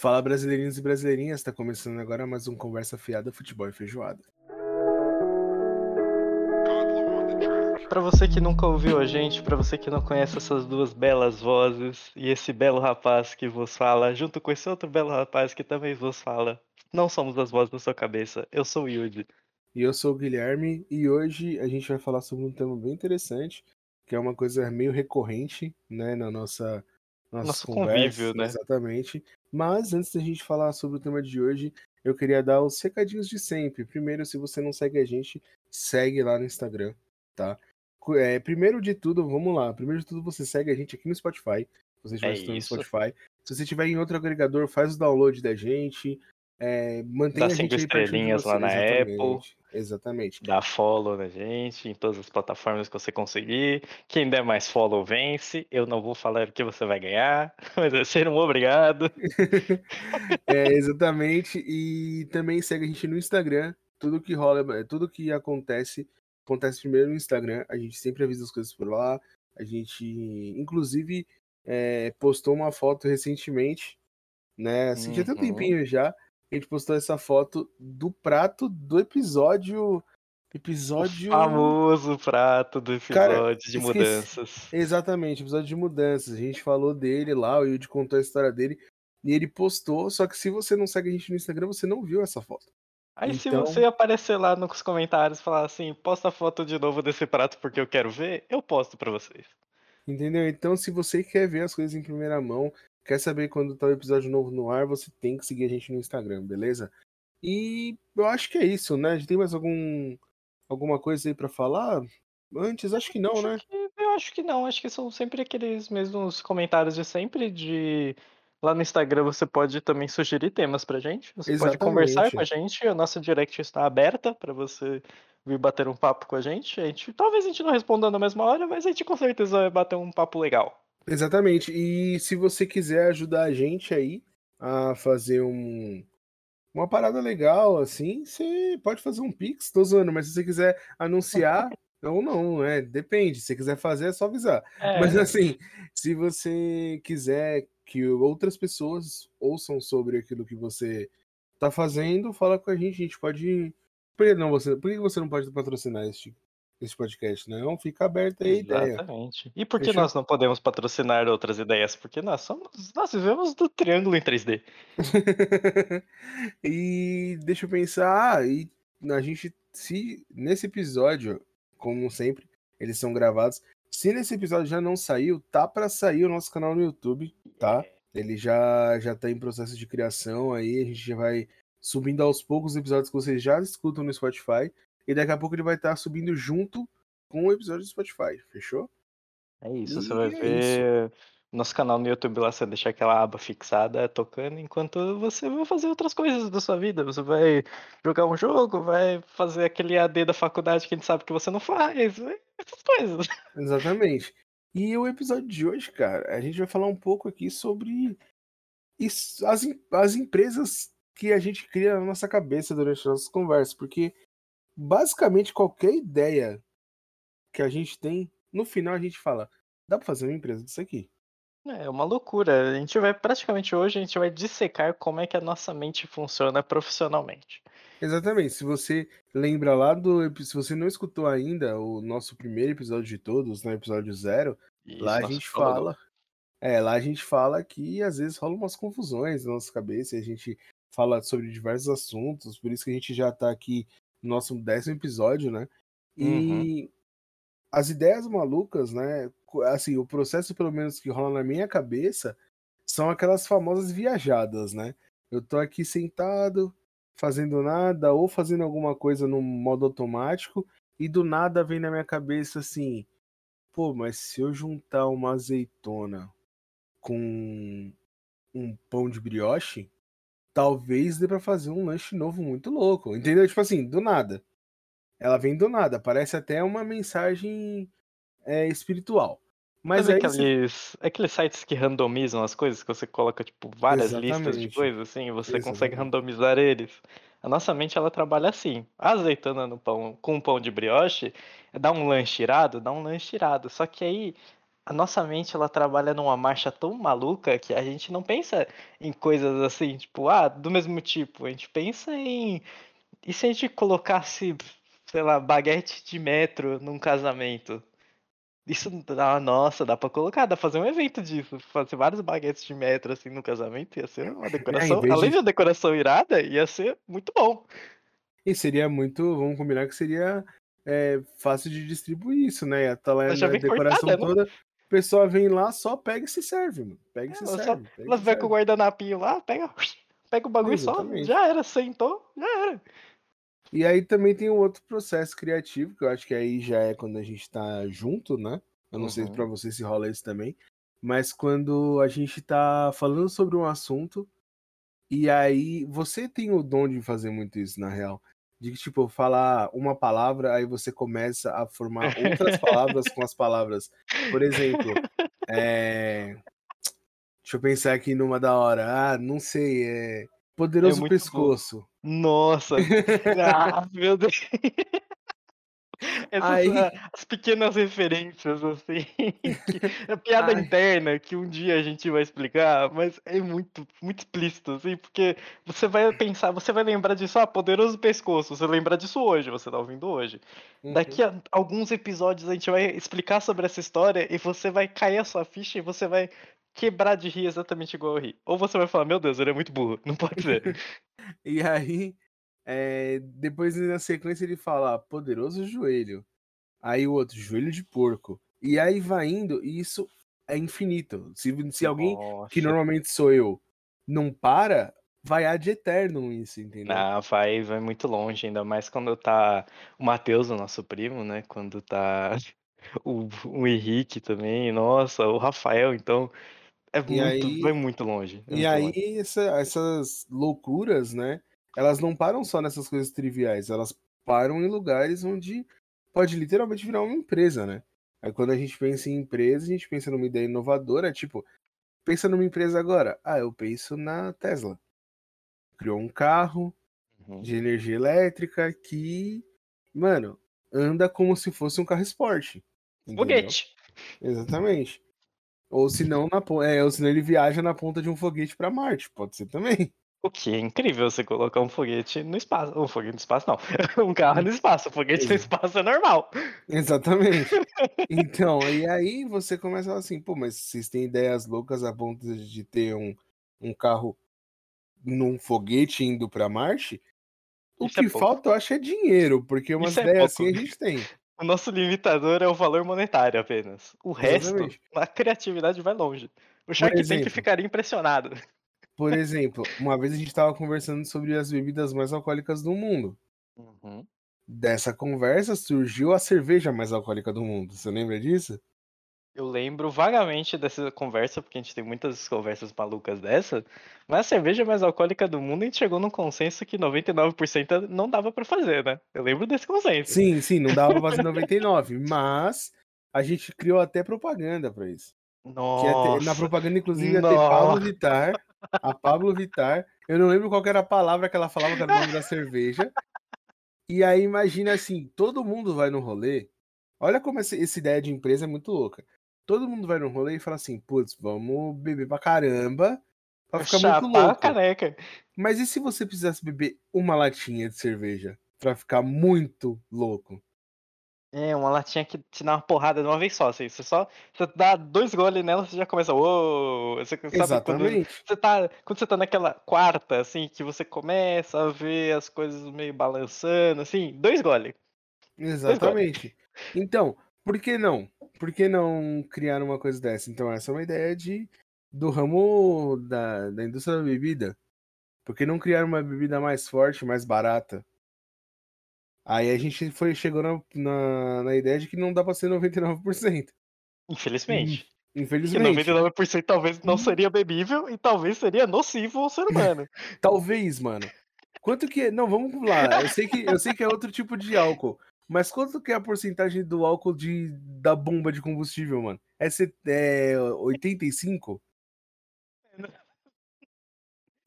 Fala brasileirinhos e brasileirinhas, está começando agora mais um Conversa Fiada Futebol e Feijoada. Para você que nunca ouviu a gente, para você que não conhece essas duas belas vozes e esse belo rapaz que vos fala, junto com esse outro belo rapaz que também vos fala, não somos as vozes da sua cabeça. Eu sou o Yudi. E eu sou o Guilherme e hoje a gente vai falar sobre um tema bem interessante, que é uma coisa meio recorrente, né, na nossa nosso convívio, né? Exatamente. Mas antes da gente falar sobre o tema de hoje, eu queria dar os recadinhos de sempre. Primeiro, se você não segue a gente, segue lá no Instagram, tá? É, primeiro de tudo, vamos lá. Primeiro de tudo, você segue a gente aqui no Spotify. Você estiver é no Spotify. Se você estiver em outro agregador, faz o download da gente. É, mantém Dá a gente cinco estrelinhas lá na Apple. Exatamente. Dá follow na gente em todas as plataformas que você conseguir. Quem der mais follow vence. Eu não vou falar o que você vai ganhar, mas vai ser um obrigado. é, exatamente. E também segue a gente no Instagram. Tudo que rola, tudo que acontece, acontece primeiro no Instagram. A gente sempre avisa as coisas por lá. A gente, inclusive, é, postou uma foto recentemente, né? Assim, uhum. já tem um uhum. tempinho já a gente postou essa foto do prato do episódio. Episódio. O famoso prato do episódio Cara, de mudanças. Exatamente, episódio de mudanças. A gente falou dele lá, o Yudi contou a história dele. E ele postou, só que se você não segue a gente no Instagram, você não viu essa foto. Aí então... se você aparecer lá nos comentários e falar assim, posta a foto de novo desse prato porque eu quero ver, eu posto para vocês. Entendeu? Então, se você quer ver as coisas em primeira mão, Quer saber quando tá o episódio novo no ar? Você tem que seguir a gente no Instagram, beleza? E eu acho que é isso, né? A gente tem mais algum alguma coisa aí para falar? Antes, acho que não, acho né? Que, eu acho que não, acho que são sempre aqueles mesmos comentários de sempre de lá no Instagram você pode também sugerir temas pra gente. Você Exatamente. pode conversar com a gente, a nossa direct está aberta para você vir bater um papo com a gente. A gente talvez a gente não responda na mesma hora, mas a gente com certeza vai bater um papo legal. Exatamente. E se você quiser ajudar a gente aí a fazer um, uma parada legal, assim, você pode fazer um Pix, tô zoando, mas se você quiser anunciar, ou não, né? Depende. Se você quiser fazer, é só avisar. É. Mas assim, se você quiser que outras pessoas ouçam sobre aquilo que você tá fazendo, fala com a gente, a gente pode. Por que, não, você... Por que você não pode patrocinar esse esse podcast, né? Não fica aberta aí a ideia. Exatamente. E por que nós não podemos patrocinar outras ideias? Porque nós somos, nós vivemos do triângulo em 3D. e deixa eu pensar, ah, e a gente, se nesse episódio, como sempre, eles são gravados, se nesse episódio já não saiu, tá para sair o nosso canal no YouTube, tá? Ele já já tá em processo de criação aí, a gente já vai subindo aos poucos os episódios que vocês já escutam no Spotify. E daqui a pouco ele vai estar subindo junto com o episódio do Spotify, fechou? É isso, e você vai é ver isso. nosso canal no YouTube lá, você deixar aquela aba fixada tocando enquanto você vai fazer outras coisas da sua vida. Você vai jogar um jogo, vai fazer aquele AD da faculdade que a gente sabe que você não faz, essas coisas. Exatamente. E o episódio de hoje, cara, a gente vai falar um pouco aqui sobre as, as empresas que a gente cria na nossa cabeça durante as nossas conversas, porque basicamente qualquer ideia que a gente tem, no final a gente fala, dá para fazer uma empresa disso aqui. É uma loucura. A gente vai praticamente hoje a gente vai dissecar como é que a nossa mente funciona profissionalmente. Exatamente. Se você lembra lá do, se você não escutou ainda o nosso primeiro episódio de todos, no né, episódio zero, Isso, lá a gente fala, é, lá a gente fala que às vezes rolam umas confusões na nossa cabeça, e a gente fala sobre diversos assuntos, por isso que a gente já tá aqui nosso décimo episódio, né? E uhum. as ideias malucas, né? Assim, o processo, pelo menos, que rola na minha cabeça são aquelas famosas viajadas, né? Eu tô aqui sentado, fazendo nada, ou fazendo alguma coisa no modo automático, e do nada vem na minha cabeça assim: pô, mas se eu juntar uma azeitona com um pão de brioche, talvez dê para fazer um lanche novo muito louco. Entendeu? Tipo assim, do nada. Ela vem do nada. Parece até uma mensagem é, espiritual. Mas Sabe aqueles, você... aqueles sites que randomizam as coisas, que você coloca, tipo, várias Exatamente. listas de coisas, assim, e você Exatamente. consegue randomizar eles. A nossa mente, ela trabalha assim. Azeitona no pão, com um pão de brioche, dá um lanche irado, dá um lanche irado. Só que aí, a nossa mente ela trabalha numa marcha tão maluca que a gente não pensa em coisas assim, tipo, ah, do mesmo tipo. A gente pensa em. E se a gente colocasse, sei lá, baguete de metro num casamento? Isso, ah, nossa, dá pra colocar, dá pra fazer um evento disso. Fazer vários baguetes de metro assim no casamento, ia ser uma é, decoração. É, além de... de uma decoração irada, ia ser muito bom. E seria muito, vamos combinar que seria é, fácil de distribuir isso, né? Tá lá na decoração cortada, né? toda. Né? Pessoa vem lá, só pega e se serve, mano. Pega e é, se serve. Só, ela vai com o guardanapinho lá, pega, pega o bagulho só, já era, sentou, já era. E aí também tem um outro processo criativo, que eu acho que aí já é quando a gente tá junto, né? Eu não uhum. sei para você se rola isso também. Mas quando a gente tá falando sobre um assunto, e aí você tem o dom de fazer muito isso, na real. De tipo, falar uma palavra, aí você começa a formar outras palavras com as palavras. Por exemplo, é... deixa eu pensar aqui numa da hora. Ah, não sei, é. Poderoso é Pescoço. Bom. Nossa! ah, meu Deus! Essas, Aí... as pequenas referências, assim, a piada Ai. interna que um dia a gente vai explicar, mas é muito, muito explícito, assim, porque você vai pensar, você vai lembrar disso, ah, poderoso pescoço, você lembra disso hoje, você tá ouvindo hoje. Uhum. Daqui a alguns episódios a gente vai explicar sobre essa história e você vai cair a sua ficha e você vai quebrar de rir exatamente igual eu ri. Ou você vai falar, meu Deus, ele é muito burro. Não pode ser. e aí, é, depois na sequência ele fala, poderoso joelho. Aí o outro, joelho de porco. E aí vai indo, e isso é infinito. Se, se alguém, que normalmente sou eu, não para, vai ad eterno isso, entendeu? Ah, vai, vai muito longe, ainda mais quando tá o Matheus, o nosso primo, né? Quando tá o, o Henrique também, nossa, o Rafael, então é muito, aí, vai muito longe. É e aí longe. Essa, essas loucuras, né? Elas não param só nessas coisas triviais, elas param em lugares onde pode literalmente virar uma empresa, né? Aí quando a gente pensa em empresa, a gente pensa numa ideia inovadora, tipo, pensa numa empresa agora. Ah, eu penso na Tesla. Criou um carro uhum. de energia elétrica que, mano, anda como se fosse um carro esporte. Foguete. Exatamente. Ou se não, na, é, ou senão ele viaja na ponta de um foguete para Marte, pode ser também. O que é incrível você colocar um foguete no espaço. Um foguete no espaço, não. Um carro no espaço. Um foguete no espaço é normal. Exatamente. Então, e aí você começa a falar assim, pô, mas vocês têm ideias loucas a ponto de ter um, um carro num foguete indo para Marte? O Isso é que é falta, eu acho, é dinheiro, porque umas Isso é ideias é assim a gente tem. O nosso limitador é o valor monetário apenas. O resto, Exatamente. a criatividade vai longe. O Shark Tank ficaria impressionado. Por exemplo, uma vez a gente estava conversando sobre as bebidas mais alcoólicas do mundo. Uhum. Dessa conversa surgiu a cerveja mais alcoólica do mundo. Você lembra disso? Eu lembro vagamente dessa conversa, porque a gente tem muitas conversas malucas dessa, mas a cerveja mais alcoólica do mundo a gente chegou num consenso que 99% não dava para fazer, né? Eu lembro desse consenso. Sim, sim, não dava pra fazer 99, mas a gente criou até propaganda para isso. Nossa. Ter, na propaganda, inclusive, ia ter Pablo Vittar, a Pablo Vittar. Eu não lembro qual era a palavra que ela falava que era o nome da cerveja. E aí, imagina assim, todo mundo vai no rolê. Olha como essa, essa ideia de empresa é muito louca todo mundo vai no rolê e fala assim, putz, vamos beber pra caramba pra ficar Chapar muito louco. careca. Mas e se você precisasse beber uma latinha de cerveja pra ficar muito louco? É, uma latinha que te dá uma porrada de uma vez só, assim. Você só você dá dois goles nela, você já começa. Uou! Você, Exatamente. Quando você, tá, quando você tá naquela quarta, assim, que você começa a ver as coisas meio balançando, assim, dois goles. Exatamente. Dois. Então, por que não? Por que não criar uma coisa dessa? Então, essa é uma ideia de, do ramo da, da indústria da bebida. Por que não criar uma bebida mais forte, mais barata? Aí a gente foi, chegou na, na, na ideia de que não dá pra ser 99%. Infelizmente. Infelizmente. Que 99% talvez não seria bebível e talvez seria nocivo ao ser humano. talvez, mano. Quanto que é? Não, vamos lá. Eu sei que eu sei que é outro tipo de álcool, mas quanto que é a porcentagem do álcool de, da bomba de combustível, mano? É, é 85?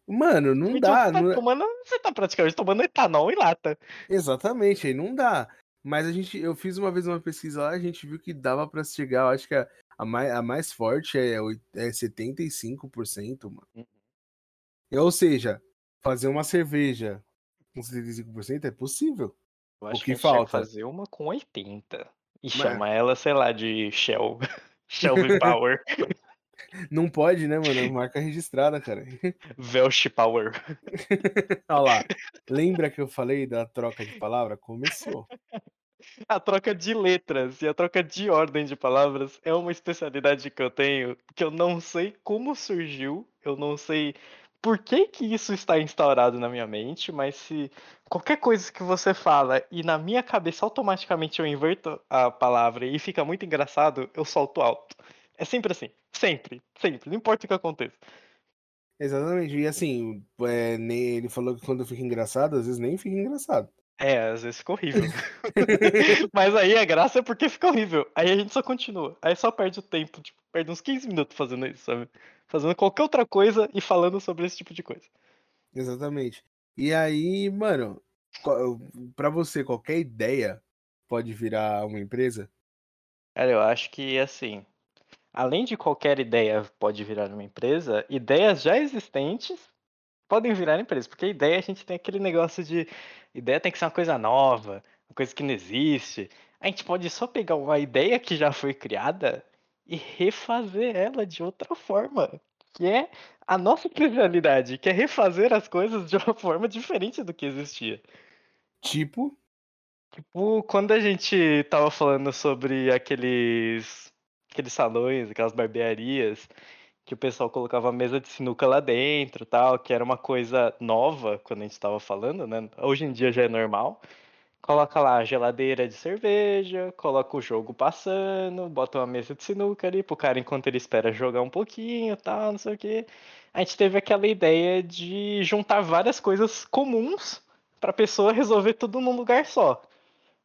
Mano, não dá. Você tá, não... É tomando, você tá praticamente tomando etanol em lata. Exatamente, aí não dá. Mas a gente, eu fiz uma vez uma pesquisa lá, a gente viu que dava para chegar, eu acho que a, A mais, a mais forte é, é 75%, mano. Uhum. Ou seja, fazer uma cerveja com 75% é possível. Eu acho o que, que falta? fazer uma com 80% e Mas... chamar ela, sei lá, de Shell. Shelby Power. Não pode, né, mano? Marca registrada, cara. Velsh Power. Olha lá. Lembra que eu falei da troca de palavra? Começou. A troca de letras e a troca de ordem de palavras é uma especialidade que eu tenho que eu não sei como surgiu, eu não sei por que, que isso está instaurado na minha mente, mas se qualquer coisa que você fala e na minha cabeça automaticamente eu inverto a palavra e fica muito engraçado, eu solto alto. É sempre assim. Sempre, sempre. Não importa o que aconteça. Exatamente. E assim, é, nem, ele falou que quando fica engraçado, às vezes nem fica engraçado. É, às vezes fica horrível. Mas aí a graça é porque fica horrível. Aí a gente só continua. Aí só perde o tempo, tipo, perde uns 15 minutos fazendo isso, sabe? fazendo qualquer outra coisa e falando sobre esse tipo de coisa. Exatamente. E aí, mano, para você, qualquer ideia pode virar uma empresa? Cara, eu acho que assim, além de qualquer ideia pode virar uma empresa, ideias já existentes podem virar empresa, porque ideia a gente tem aquele negócio de ideia tem que ser uma coisa nova, uma coisa que não existe. A gente pode só pegar uma ideia que já foi criada e refazer ela de outra forma, que é a nossa trivialidade, que é refazer as coisas de uma forma diferente do que existia. Tipo? Tipo, quando a gente tava falando sobre aqueles aqueles salões, aquelas barbearias, que o pessoal colocava mesa de sinuca lá dentro, tal, que era uma coisa nova quando a gente estava falando, né? Hoje em dia já é normal. Coloca lá a geladeira de cerveja, coloca o jogo passando, bota uma mesa de sinuca ali pro cara enquanto ele espera jogar um pouquinho, tal, não sei o quê. A gente teve aquela ideia de juntar várias coisas comuns para a pessoa resolver tudo num lugar só.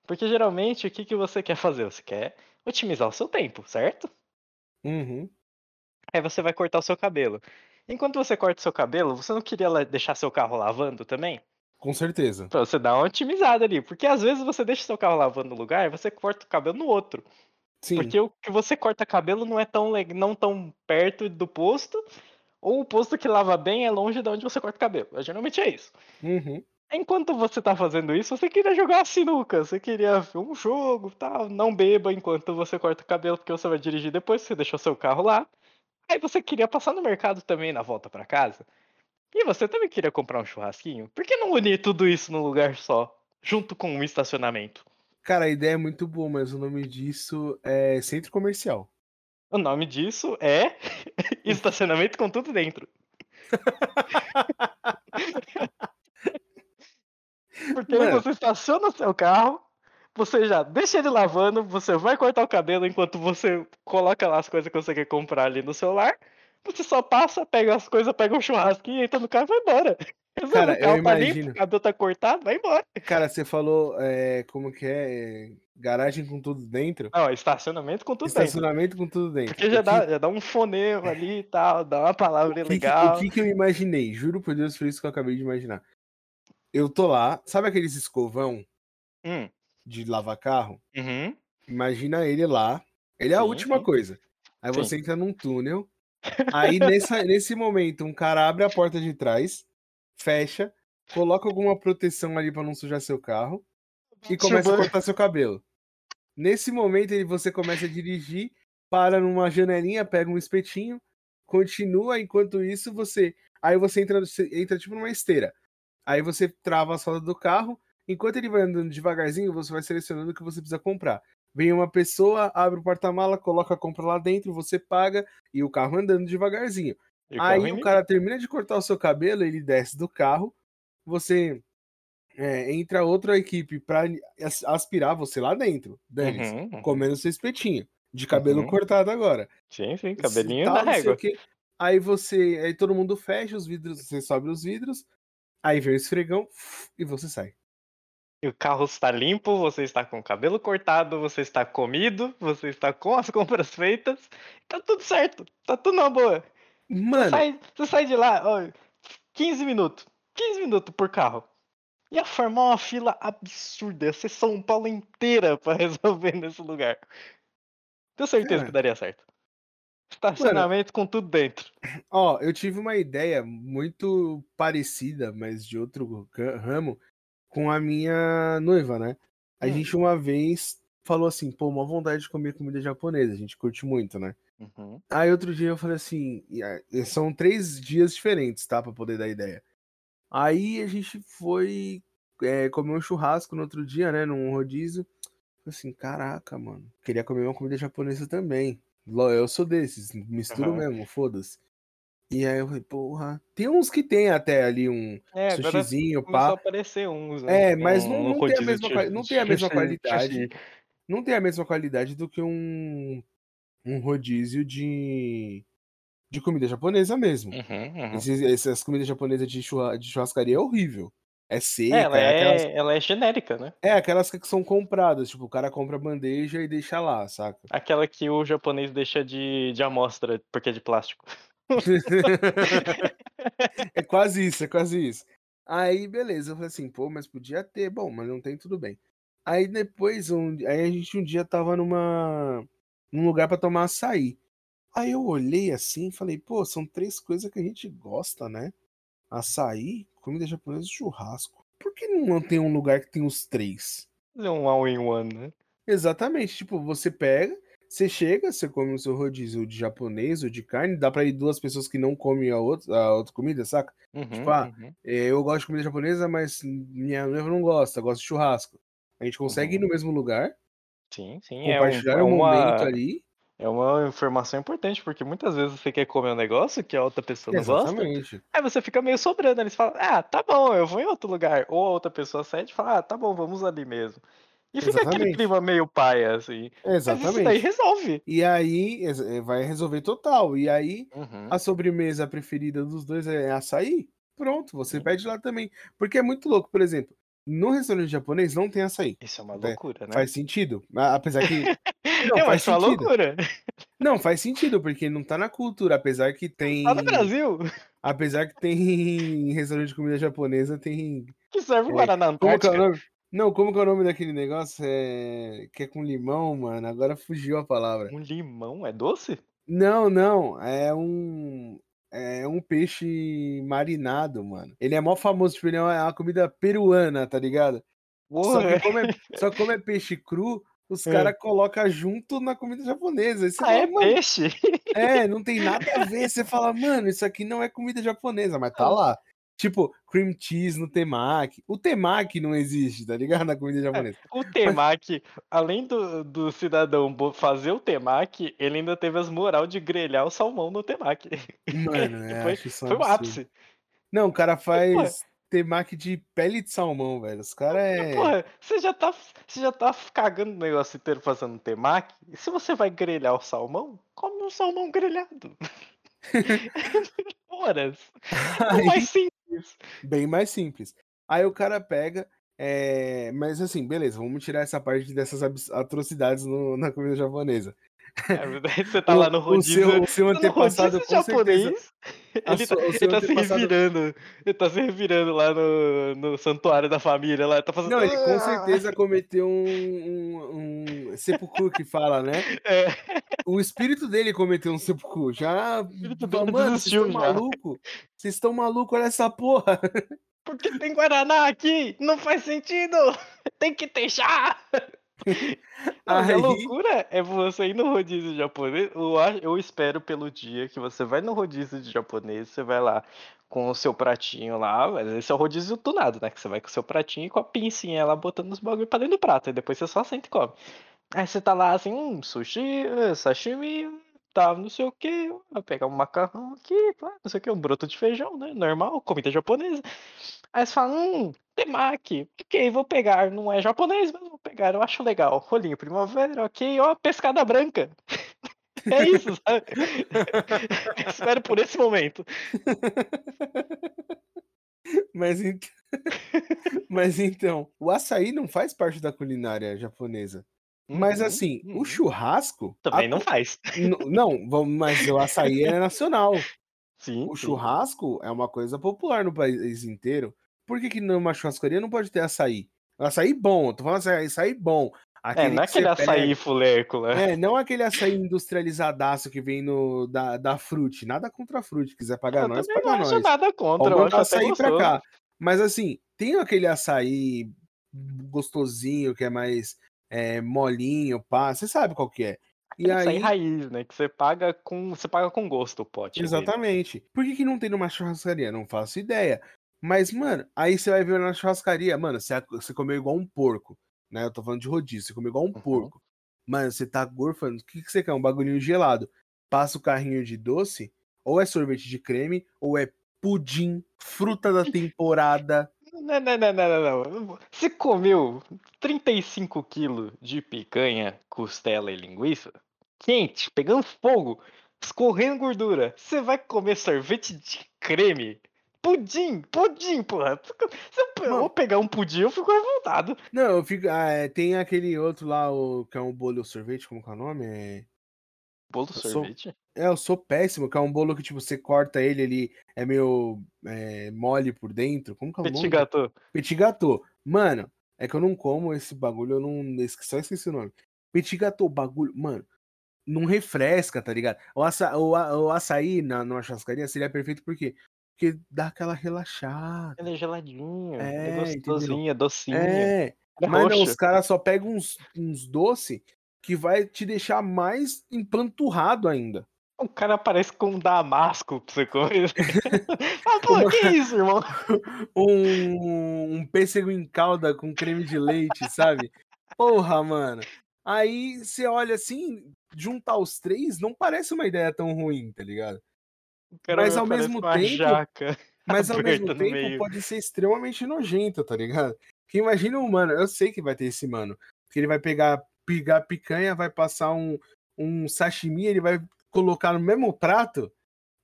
Porque geralmente o que, que você quer fazer? Você quer otimizar o seu tempo, certo? Uhum. Aí você vai cortar o seu cabelo. Enquanto você corta o seu cabelo, você não queria deixar seu carro lavando também? Com certeza. Pra você dar uma otimizada ali. Porque às vezes você deixa seu carro lavando no lugar e você corta o cabelo no outro. Sim. Porque o que você corta cabelo não é tão, não tão perto do posto, ou o posto que lava bem é longe de onde você corta o cabelo. Geralmente é isso. Uhum. Enquanto você tá fazendo isso, você queria jogar sinuca, você queria ver um jogo tal. Não beba enquanto você corta o cabelo, porque você vai dirigir depois, você deixou seu carro lá. Aí você queria passar no mercado também na volta para casa. E você também queria comprar um churrasquinho? Por que não unir tudo isso num lugar só, junto com um estacionamento? Cara, a ideia é muito boa, mas o nome disso é centro comercial. O nome disso é estacionamento com tudo dentro. Porque Mano. você estaciona seu carro, você já deixa ele lavando, você vai cortar o cabelo enquanto você coloca lá as coisas que você quer comprar ali no celular. Você só passa, pega as coisas, pega um churrasco e entra no carro e vai embora. Cara, o carro eu tá imagino. limpo, o cabelo tá cortado, vai embora. Cara, você falou, é, como que é? Garagem com tudo dentro? Não, estacionamento com tudo estacionamento dentro. Estacionamento com tudo dentro. Porque já, dá, já dá um fonema ali e tal, dá uma palavra o legal. Que, o que, que eu imaginei? Juro por Deus, foi isso que eu acabei de imaginar. Eu tô lá, sabe aqueles escovão hum. de lavar carro? Uhum. Imagina ele lá. Ele é sim, a última sim. coisa. Aí sim. você entra num túnel. Aí nessa, nesse momento, um cara abre a porta de trás, fecha, coloca alguma proteção ali para não sujar seu carro e começa a cortar seu cabelo. Nesse momento, ele, você começa a dirigir, para numa janelinha, pega um espetinho, continua. Enquanto isso, você. Aí você entra, entra tipo numa esteira. Aí você trava a solda do carro. Enquanto ele vai andando devagarzinho, você vai selecionando o que você precisa comprar. Vem uma pessoa, abre o porta-mala, coloca a compra lá dentro, você paga e o carro andando devagarzinho. O Aí o cara termina de cortar o seu cabelo, ele desce do carro, você é, entra outra equipe para aspirar você lá dentro, Denis, uhum, uhum. comendo seu espetinho. De cabelo uhum. cortado agora. Sim, sim, cabelinho tal, da régua. Aí você. Aí todo mundo fecha os vidros, você sobe os vidros, Aí vem o esfregão e você sai. E o carro está limpo, você está com o cabelo cortado, você está comido, você está com as compras feitas, tá tudo certo, tá tudo na boa. Mano. Você sai, você sai de lá, ó, 15 minutos. 15 minutos por carro. Ia formar uma fila absurda, ia ser São Paulo inteira para resolver nesse lugar. Tenho certeza que daria certo. Estacionamento Mano, com tudo dentro. Ó, eu tive uma ideia muito parecida, mas de outro ramo, com a minha noiva, né? A hum. gente uma vez falou assim, pô, uma vontade de comer comida japonesa, a gente curte muito, né? Uhum. Aí outro dia eu falei assim, são três dias diferentes, tá? Pra poder dar ideia. Aí a gente foi é, comer um churrasco no outro dia, né? Num rodízio. Falei assim, caraca, mano. Queria comer uma comida japonesa também. Eu sou desses, misturo uhum. mesmo, foda-se. E aí eu falei, porra. Tem uns que tem até ali um é, sushizinho, pá. aparecer uns. Né? É, mas um, não, não, tem a mesma, não tem a mesma qualidade. Não tem a mesma qualidade do que um, um rodízio de, de comida japonesa mesmo. Uhum, uhum. Esses, essas comidas japonesas de, de churrascaria é horrível. É seca. É, ela, é, aquelas... ela é genérica, né? É, aquelas que são compradas. Tipo, o cara compra a bandeja e deixa lá, saca? Aquela que o japonês deixa de, de amostra porque é de plástico. é quase isso, é quase isso. Aí, beleza, eu falei assim, pô, mas podia ter, bom, mas não tem, tudo bem. Aí depois, um, aí a gente um dia tava numa num lugar para tomar açaí. Aí eu olhei assim e falei, pô, são três coisas que a gente gosta, né? Açaí, comida japonesa e churrasco. Por que não tem um lugar que tem os três? É um all-in-one, né? Exatamente. Tipo, você pega, você chega, você come o seu rodízio de japonês ou de carne, dá pra ir duas pessoas que não comem a outra, a outra comida, saca? Uhum, tipo, ah, uhum. É, eu gosto de comida japonesa, mas minha noiva não gosta, gosta de churrasco. A gente consegue uhum. ir no mesmo lugar. Sim, sim. Compartilhar é um, é uma... momento ali. É uma informação importante, porque muitas vezes você quer comer um negócio que a outra pessoa não Exatamente. gosta. Aí você fica meio sobrando. Eles falam, ah, tá bom, eu vou em outro lugar. Ou a outra pessoa cede e fala, ah, tá bom, vamos ali mesmo. E fica Exatamente. aquele clima meio paia, assim. Exatamente. Mas isso daí resolve. E aí eh, vai resolver total. E aí uhum. a sobremesa preferida dos dois é açaí. Pronto, você pede lá também. Porque é muito louco, por exemplo. No restaurante japonês não tem açaí. Isso é uma loucura, né? Faz sentido. Apesar que. Não, é, faz sentido. loucura. Não, faz sentido, porque não tá na cultura. Apesar que tem. Tá no Brasil. Apesar que tem restaurante de comida japonesa, tem. Que serve é... Guaraná Antártica. Como é o nome? Não, como que é o nome daquele negócio? É... Que é com limão, mano. Agora fugiu a palavra. Um limão? É doce? Não, não. É um. É um peixe marinado, mano. Ele é mó famoso, tipo, ele é uma, comida peruana, tá ligado? Só que, como é, só como é peixe cru, os é. caras colocam junto na comida japonesa. ah, fala, é peixe? É, não tem nada a ver. Você fala, mano, isso aqui não é comida japonesa, mas tá lá. Tipo, cream cheese no temaki. O temaki não existe, tá ligado? Na comida é, japonesa. o temaki, Mas... além do, do cidadão fazer o temaki, ele ainda teve as moral de grelhar o salmão no temaki. Mano, é, foi, foi o ápice. Não, o cara faz temaki de pele de salmão, velho. Os caras é. Porra, você já tá, você já tá cagando o negócio inteiro fazendo temaki. E se você vai grelhar o salmão, come um salmão grelhado. Horas. Aí... mais Bem mais simples. Aí o cara pega. É... Mas assim, beleza, vamos tirar essa parte dessas atrocidades no, na comida japonesa. É, você tá lá no rodízio. O seu, o seu antepassado com japonês, certeza. Ele, tá, ele tá se revirando. Ele tá se revirando lá no, no santuário da família. Lá, tá fazendo... Não, ele com certeza cometeu um, um, um seppuku que fala, né? É. O espírito dele cometeu um seppuku. Já. Mano, vocês estão maluco? Vocês estão maluco? Olha essa porra. Porque tem Guaraná aqui? Não faz sentido! Tem que ter chá! Aí... A loucura é você ir no rodízio japonês. Eu, espero pelo dia que você vai no rodízio de japonês, você vai lá com o seu pratinho lá, mas esse é o rodízio tunado, né? Que você vai com o seu pratinho e com a pincinha lá botando os bagulho pra dentro do prato. E depois você só senta e come. Aí você tá lá assim, hum, sushi, sashimi, tá, não sei o que, vai pegar um macarrão aqui, não sei o que, um broto de feijão, né? Normal, comida japonesa. Aí você fala, hum, temaki, ok, vou pegar, não é japonês, mas vou pegar, eu acho legal. Rolinho primavera, ok, ó, pescada branca. é isso, sabe? Espero por esse momento. Mas então... mas então, o açaí não faz parte da culinária japonesa. Mas uhum, assim, uhum. o churrasco. Também a... não faz. não, mas o açaí é nacional. Sim. O sim. churrasco é uma coisa popular no país inteiro. Por que, que numa churrascaria não pode ter açaí? Açaí bom, tô falando açaí, açaí bom. Aquele é, não é aquele açaí pega... fulerco, né? É, não aquele açaí industrializadaço que vem no, da, da Frute. Nada contra a Frute. Quiser pagar eu nós, paga não nós. nada contra, Ou eu açaí pra cá. Mas assim, tem aquele açaí gostosinho, que é mais é, molinho, pá. Você sabe qual que é. E aí... Açaí raiz, né? Que você paga com. Você paga com gosto o pote. Exatamente. Dele. Por que, que não tem numa churrascaria? Não faço ideia. Mas, mano, aí você vai ver na churrascaria, mano, você, você comeu igual um porco, né? Eu tô falando de rodízio, você comeu igual um uhum. porco. Mano, você tá gorfando, o que, que você quer? Um bagulhinho gelado. Passa o carrinho de doce, ou é sorvete de creme, ou é pudim, fruta da temporada. Não, não, não, não, não. Você comeu 35 quilos de picanha, costela e linguiça, quente, pegando fogo, escorrendo gordura. Você vai comer sorvete de creme Pudim, pudim, porra. Se eu vou pegar um pudim, eu fico revoltado. Não, eu fico. Ah, é, tem aquele outro lá, o, que é um bolo sorvete, como que é o nome? É... Bolo eu sorvete? Sou, é, eu sou péssimo, que é um bolo que, tipo, você corta ele, ele é meio é, mole por dentro. Como que é o Petit nome? Gâteau. Petit gâteau. Mano, é que eu não como esse bagulho, eu não. Só esqueci o nome. Petit gâteau, bagulho. Mano, não refresca, tá ligado? O, aça, o, o açaí na, numa churrascaria seria perfeito porque porque dá aquela relaxada. Ele é geladinho, é, é gostosinho, é docinho. É, é mas não, os caras só pegam uns, uns doces que vai te deixar mais empanturrado ainda. O cara parece com um damasco pra você comer. ah, pô, Uma... que isso, irmão? um, um pêssego em calda com creme de leite, sabe? Porra, mano. Aí você olha assim, juntar os três não parece uma ideia tão ruim, tá ligado? mas ao mesmo tempo, jaca mas ao mesmo tempo pode ser extremamente nojento, tá ligado? Que imagina um mano, eu sei que vai ter esse mano, que ele vai pegar, pegar picanha, vai passar um, um sashimi, ele vai colocar no mesmo prato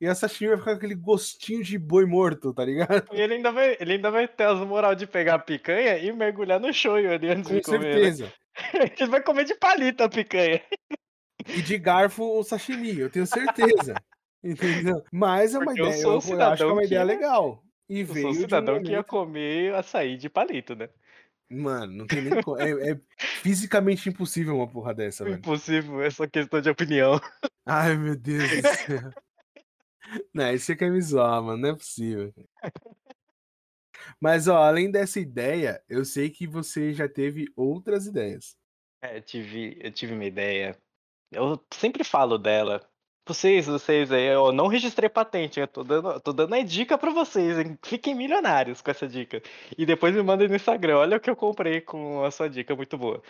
e a sashimi vai ficar com aquele gostinho de boi morto, tá ligado? E ele ainda vai, ele ainda vai ter as moral de pegar a picanha e mergulhar no shoyu ali antes com de comer. Com né? certeza. Né? Ele vai comer de palito a picanha. E de garfo o sashimi, eu tenho certeza. Entendeu? Mas é uma Porque ideia, eu, eu, eu acho que é uma ideia ia... legal. E eu veio sou um cidadão um que ia comer açaí de palito, né? Mano, não tem nem como. É, é, fisicamente impossível uma porra dessa, velho. Impossível, é só questão de opinião. Ai, meu Deus do céu. não, isso você quer me zoar, mano. Não é possível. Mas, ó, além dessa ideia, eu sei que você já teve outras ideias. É, eu tive, eu tive uma ideia. Eu sempre falo dela, vocês, vocês aí, eu não registrei patente, eu tô dando, tô dando a dica pra vocês, hein? Fiquem milionários com essa dica. E depois me mandem no Instagram, olha o que eu comprei com a sua dica muito boa.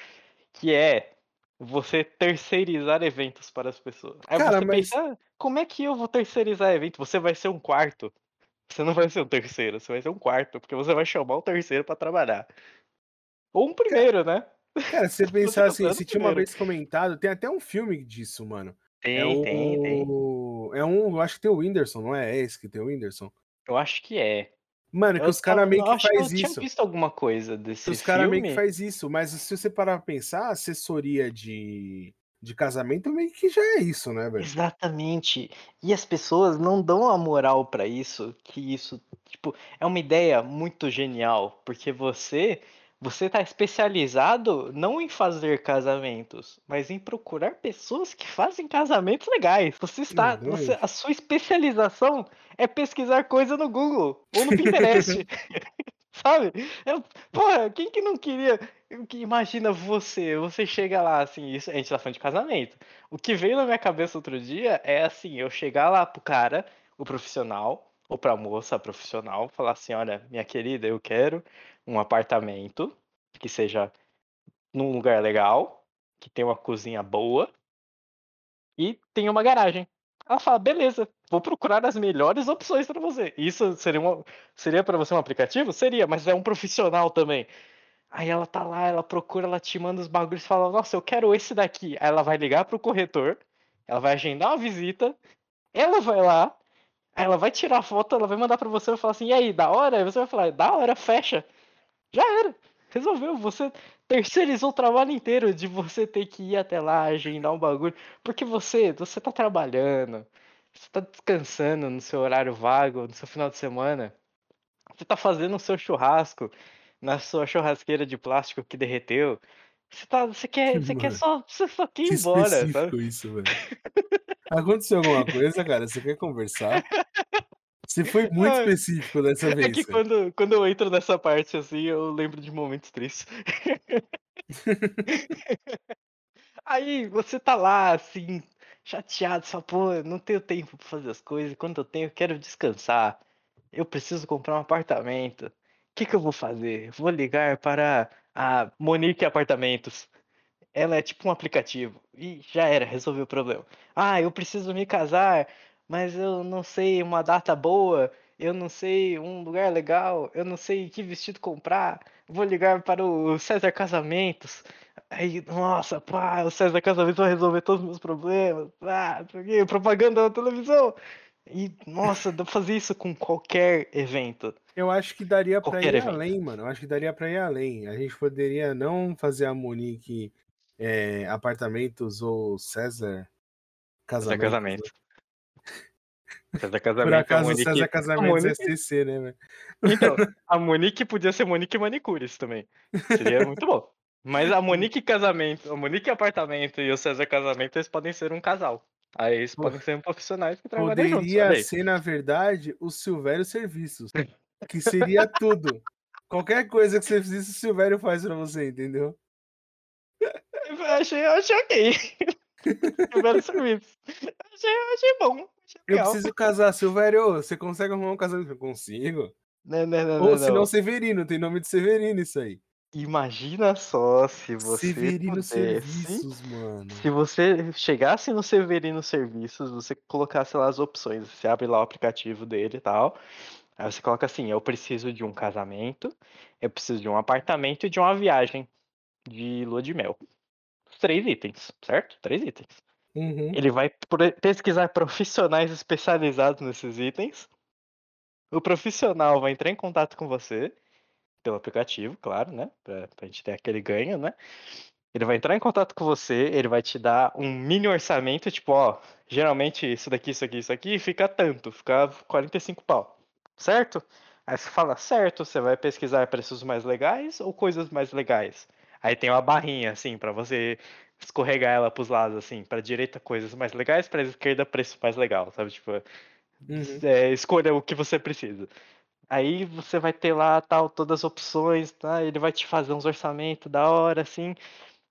Que é você terceirizar eventos para as pessoas. Aí Cara, você mas... pensa, ah, como é que eu vou terceirizar evento? Você vai ser um quarto. Você não vai ser um terceiro, você vai ser um quarto, porque você vai chamar o terceiro para trabalhar. Ou um primeiro, né? Cara, se você pensar assim, se tinha uma vez comentado, tem até um filme disso, mano tem, é tem, tem. É um, eu acho que tem o Whindersson, não é? É esse que tem o Whindersson? Eu acho que é. Mano, que eu os caras meio que faz que eu isso. Eu tinha visto alguma coisa desse Os caras meio que faz isso, mas se você parar pra pensar, assessoria de, de casamento meio que já é isso, né, velho? Exatamente. E as pessoas não dão a moral para isso, que isso, tipo, é uma ideia muito genial, porque você você está especializado não em fazer casamentos, mas em procurar pessoas que fazem casamentos legais. Você está, você, a sua especialização é pesquisar coisa no Google ou no Pinterest. Sabe? Eu, porra, quem que não queria? Que imagina você, você chega lá assim, isso, a gente tá falando de casamento. O que veio na minha cabeça outro dia é assim, eu chegar lá pro cara, o profissional, ou pra moça profissional, falar assim, olha, minha querida, eu quero um apartamento que seja num lugar legal, que tenha uma cozinha boa e tenha uma garagem. Ela fala, beleza, vou procurar as melhores opções para você. Isso seria, seria para você um aplicativo? Seria, mas é um profissional também. Aí ela tá lá, ela procura, ela te manda os bagulhos fala, nossa, eu quero esse daqui. Aí ela vai ligar pro corretor, ela vai agendar uma visita, ela vai lá, ela vai tirar a foto, ela vai mandar para você e falar assim, e aí, da hora? Aí você vai falar, da hora, fecha. Já era. Resolveu. Você terceirizou o trabalho inteiro de você ter que ir até lá, agendar um bagulho. Porque você, você tá trabalhando, você tá descansando no seu horário vago, no seu final de semana. Você tá fazendo o seu churrasco na sua churrasqueira de plástico que derreteu. Você, tá, você quer, você quer só, você só quer ir embora, sabe? isso, velho. Aconteceu alguma coisa, cara? Você quer conversar? Você foi muito específico dessa vez. É que quando, quando eu entro nessa parte assim, eu lembro de momentos tristes. Aí você tá lá, assim, chateado, só, pô, não tenho tempo pra fazer as coisas. Quando eu tenho, eu quero descansar. Eu preciso comprar um apartamento. O que, que eu vou fazer? Vou ligar para a Monique Apartamentos. Ela é tipo um aplicativo. E já era, resolveu o problema. Ah, eu preciso me casar, mas eu não sei uma data boa, eu não sei um lugar legal, eu não sei que vestido comprar. Vou ligar para o César Casamentos. Aí, nossa, pá, o César Casamentos vai resolver todos os meus problemas. Ah, propaganda na televisão. E, nossa, dá pra fazer isso com qualquer evento. Eu acho que daria para ir evento. além, mano. Eu acho que daria para ir além. A gente poderia não fazer a Monique é, apartamentos ou César casamento. César casamento. César casamento. Por acaso, Monique... César casamento Monique... é STC, né, velho? Então, a Monique podia ser Monique Manicures também. Seria muito bom. Mas a Monique casamento, a Monique apartamento e o César casamento, eles podem ser um casal. Aí eles podem ser profissionais que trabalham juntos. Poderia ser, na verdade, o Silvério Serviços. Que seria tudo. Qualquer coisa que você fizesse, o Silvério faz pra você, entendeu? Eu achei, eu achei ok. Silvério Serviços. Achei, achei bom. Eu preciso casar, Silvério. Você consegue arrumar um casamento? Eu consigo. Não, não, não, Ou se não, Severino, tem nome de Severino isso aí. Imagina só se você Severino pudesse, Serviços, mano. Se você chegasse no Severino Serviços, você colocasse lá as opções, você abre lá o aplicativo dele e tal. Aí você coloca assim: eu preciso de um casamento, eu preciso de um apartamento e de uma viagem de lua de mel. Três itens, certo? Três itens. Uhum. Ele vai pesquisar profissionais especializados nesses itens. O profissional vai entrar em contato com você pelo aplicativo, claro, né? Pra, pra gente ter aquele ganho, né? Ele vai entrar em contato com você, ele vai te dar um mini orçamento, tipo, ó, geralmente isso daqui, isso aqui, isso aqui, fica tanto, fica 45 pau, certo? Aí você fala, certo, você vai pesquisar preços mais legais ou coisas mais legais? Aí tem uma barrinha, assim, para você escorregar ela pros lados, assim, pra direita coisas mais legais, pra esquerda preço mais legal, sabe? Tipo, uhum. é, escolha o que você precisa. Aí você vai ter lá tal todas as opções, tá? Ele vai te fazer uns orçamentos da hora, assim.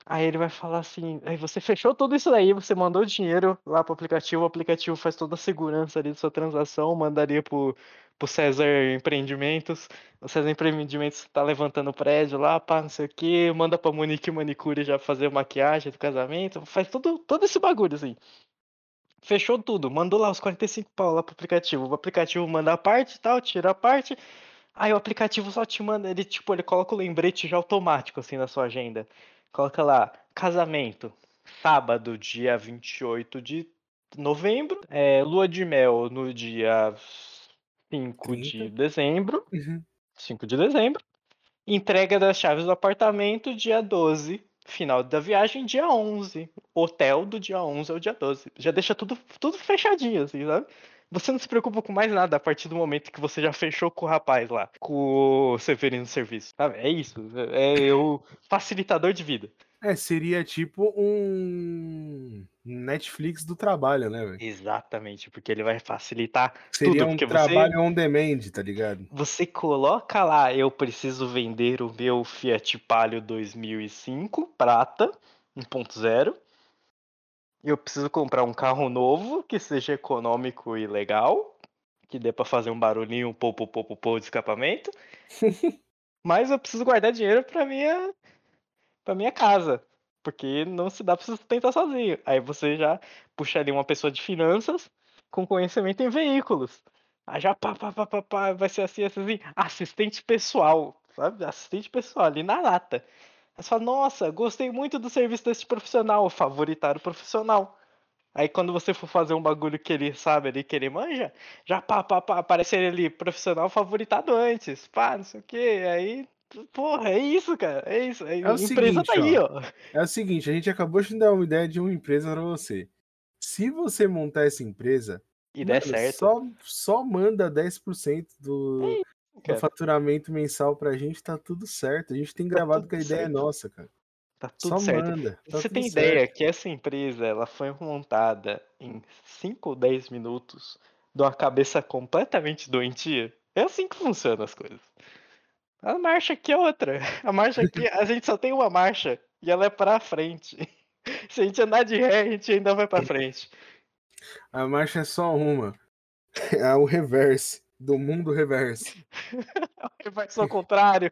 Aí ele vai falar assim, aí você fechou tudo isso daí, você mandou dinheiro lá pro aplicativo, o aplicativo faz toda a segurança ali da sua transação, mandaria pro, pro César Empreendimentos, o César Empreendimentos tá levantando o prédio lá, pá, não sei o que, manda pra Monique Manicure já fazer maquiagem do casamento, faz tudo, todo esse bagulho assim. Fechou tudo, mandou lá os 45 pau lá pro aplicativo. O aplicativo manda a parte e tal, tira a parte. Aí o aplicativo só te manda, ele tipo, ele coloca o lembrete já automático assim na sua agenda. Coloca lá, casamento, sábado, dia 28 de novembro, é, lua de mel no dia 5 30. de dezembro. Uhum. 5 de dezembro. Entrega das chaves do apartamento dia 12 Final da viagem, dia 11. Hotel do dia 11 ao dia 12. Já deixa tudo, tudo fechadinho, assim, sabe? Você não se preocupa com mais nada a partir do momento que você já fechou com o rapaz lá, com o Severino Serviço. Sabe? É isso. É o facilitador de vida. É, seria tipo um Netflix do trabalho, né, velho? Exatamente, porque ele vai facilitar seria tudo. um trabalho você, on demand, tá ligado? Você coloca lá, eu preciso vender o meu Fiat Palio 2005 prata 1.0. Eu preciso comprar um carro novo que seja econômico e legal, que dê para fazer um barulhinho, pô, pô, pô, pô, pô de escapamento. Mas eu preciso guardar dinheiro para minha para minha casa, porque não se dá para sustentar sozinho. Aí você já puxa ali uma pessoa de finanças com conhecimento em veículos. Aí já pá, pá, pá, pá, pá vai ser assim, assim, assim, assistente pessoal, sabe? Assistente pessoal ali na lata. Aí você fala, nossa, gostei muito do serviço desse profissional, favoritar o profissional. Aí quando você for fazer um bagulho que ele sabe ali, que ele manja, já pá, pá, pá, aparece ele ali, profissional favoritado antes, pá, não sei o que, aí Porra, é isso, cara. É isso. É, é a empresa seguinte, tá aí, ó. É o seguinte, a gente acabou de dar uma ideia de uma empresa para você. Se você montar essa empresa e der certo, só, só manda 10% do, é do faturamento mensal pra gente, tá tudo certo. A gente tem tá gravado que a ideia é certo. é nossa, cara. Tá tudo Só certo. Manda, tá Você tem certo. ideia que essa empresa ela foi montada em 5 ou 10 minutos de uma cabeça completamente doentia? É assim que funcionam as coisas. A marcha aqui é outra. A marcha aqui, a gente só tem uma marcha e ela é pra frente. Se a gente andar de ré, a gente ainda vai pra frente. A marcha é só uma. É o reverse. Do mundo reverse. o reverse ao contrário.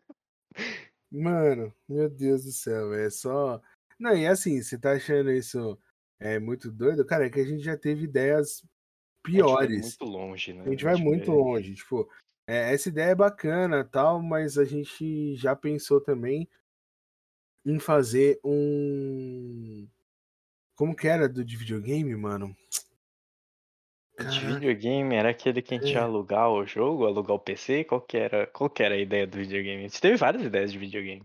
Mano, meu Deus do céu, é só. Não, e assim, você tá achando isso é muito doido? Cara, é que a gente já teve ideias piores. A gente vai muito longe, né? A gente vai muito longe. Tipo, é, essa ideia é bacana tal, mas a gente já pensou também em fazer um. Como que era do de videogame, mano? De videogame era aquele que a gente ia é. alugar o jogo, alugar o PC? Qual que era, qual que era a ideia do videogame? A gente teve várias ideias de videogame.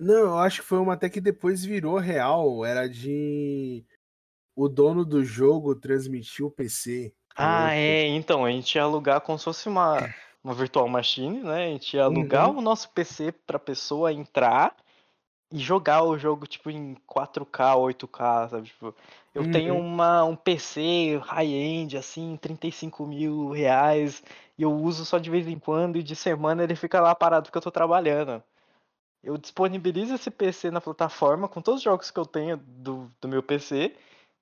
Não, eu acho que foi uma até que depois virou real. Era de o dono do jogo transmitir o PC. Ah, é. Então, a gente ia alugar como se fosse uma, uma virtual machine, né? A gente ia alugar uhum. o nosso PC pra pessoa entrar e jogar o jogo, tipo, em 4K, 8K, sabe? Tipo, eu uhum. tenho uma, um PC high-end, assim, 35 mil reais, e eu uso só de vez em quando, e de semana ele fica lá parado porque eu tô trabalhando. Eu disponibilizo esse PC na plataforma com todos os jogos que eu tenho do, do meu PC.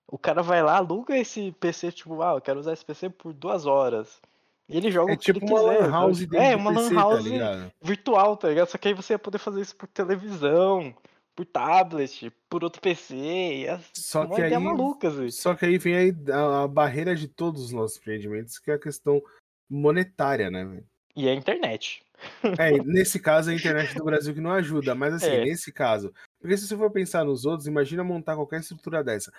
O cara vai lá, aluga esse PC, tipo, ah, eu quero usar esse PC por duas horas. E ele joga é o que tipo uma. Lan house é, uma lan tá house tá virtual, tá ligado? Só que aí você ia poder fazer isso por televisão, por tablet, por outro PC. E é só que aí, maluca, Só que aí vem aí a, a, barreira de todos os nossos empreendimentos, que é a questão monetária, né? E a internet. É, nesse caso a internet do Brasil que não ajuda, mas assim, é. nesse caso, porque se você for pensar nos outros, imagina montar qualquer estrutura dessa.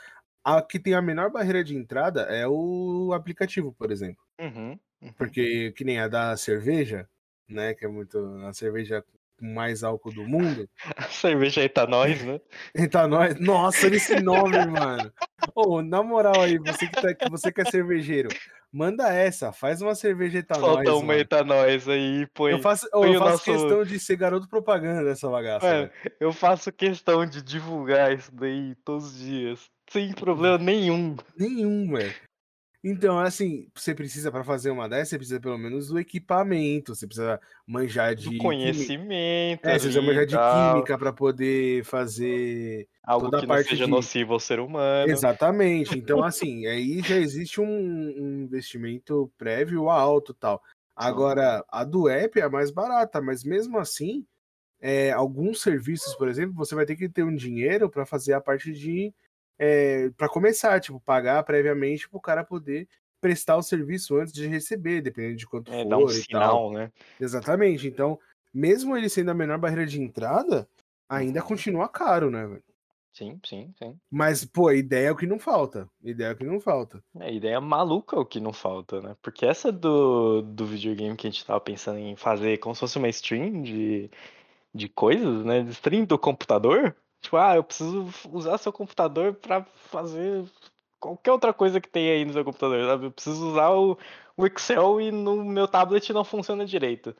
A que tem a menor barreira de entrada é o aplicativo, por exemplo. Uhum. Uhum. Porque que nem a da cerveja, né? Que é muito a cerveja com mais álcool do mundo. A cerveja etanóis, né? etanóis. Nossa, olha esse nome, mano. Ô, oh, na moral aí, você que, tá, você que é cervejeiro, manda essa, faz uma cerveja etanóis. Falta uma etanóis aí, põe. Eu faço, oh, eu faço nosso... questão de ser garoto propaganda dessa bagaça. Mano, eu faço questão de divulgar isso daí todos os dias. Sem problema nenhum. Nenhum, velho. Então, assim, você precisa para fazer uma dessas, você precisa pelo menos do equipamento, você precisa manjar de do conhecimento, é, você precisa manjar de química para poder fazer algo toda que a parte não seja de... nocivo ao ser humano. Exatamente. Então, assim, aí já existe um, um investimento prévio alto, tal. Agora, a do app é mais barata, mas mesmo assim, é, alguns serviços, por exemplo, você vai ter que ter um dinheiro para fazer a parte de é, para começar, tipo, pagar previamente para o cara poder prestar o serviço antes de receber, dependendo de quanto é, for. Dar um sinal, né? Exatamente. Então, mesmo ele sendo a menor barreira de entrada, ainda continua caro, né, velho? Sim, sim, sim. Mas, pô, a ideia é o que não falta. A ideia é o que não falta. É, a ideia maluca é o que não falta, né? Porque essa do, do videogame que a gente tava pensando em fazer como se fosse uma stream de, de coisas, né? De stream do computador, Tipo, ah, eu preciso usar seu computador para fazer qualquer outra coisa que tem aí no seu computador, sabe? Eu preciso usar o, o Excel e no meu tablet não funciona direito.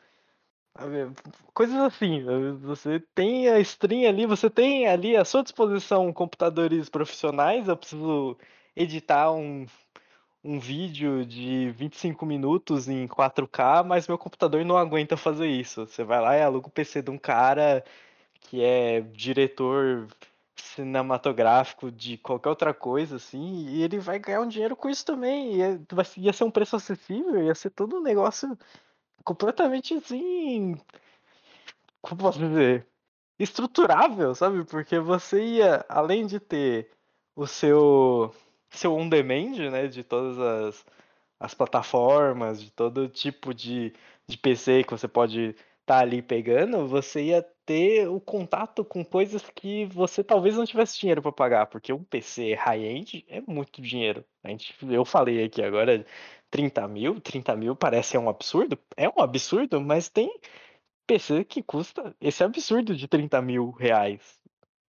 Sabe? Coisas assim, você tem a stream ali, você tem ali à sua disposição computadores profissionais, eu preciso editar um, um vídeo de 25 minutos em 4K, mas meu computador não aguenta fazer isso. Você vai lá e aluga o PC de um cara que é diretor cinematográfico de qualquer outra coisa, assim, e ele vai ganhar um dinheiro com isso também. Ia, ia ser um preço acessível, ia ser todo um negócio completamente assim. Como posso dizer? Estruturável, sabe? Porque você ia, além de ter o seu, seu on-demand, né? De todas as, as plataformas, de todo tipo de, de PC que você pode tá ali pegando, você ia ter o contato com coisas que você talvez não tivesse dinheiro para pagar, porque um PC high-end é muito dinheiro. A gente, eu falei aqui agora 30 mil, 30 mil parece um absurdo, é um absurdo, mas tem PC que custa esse absurdo de 30 mil reais.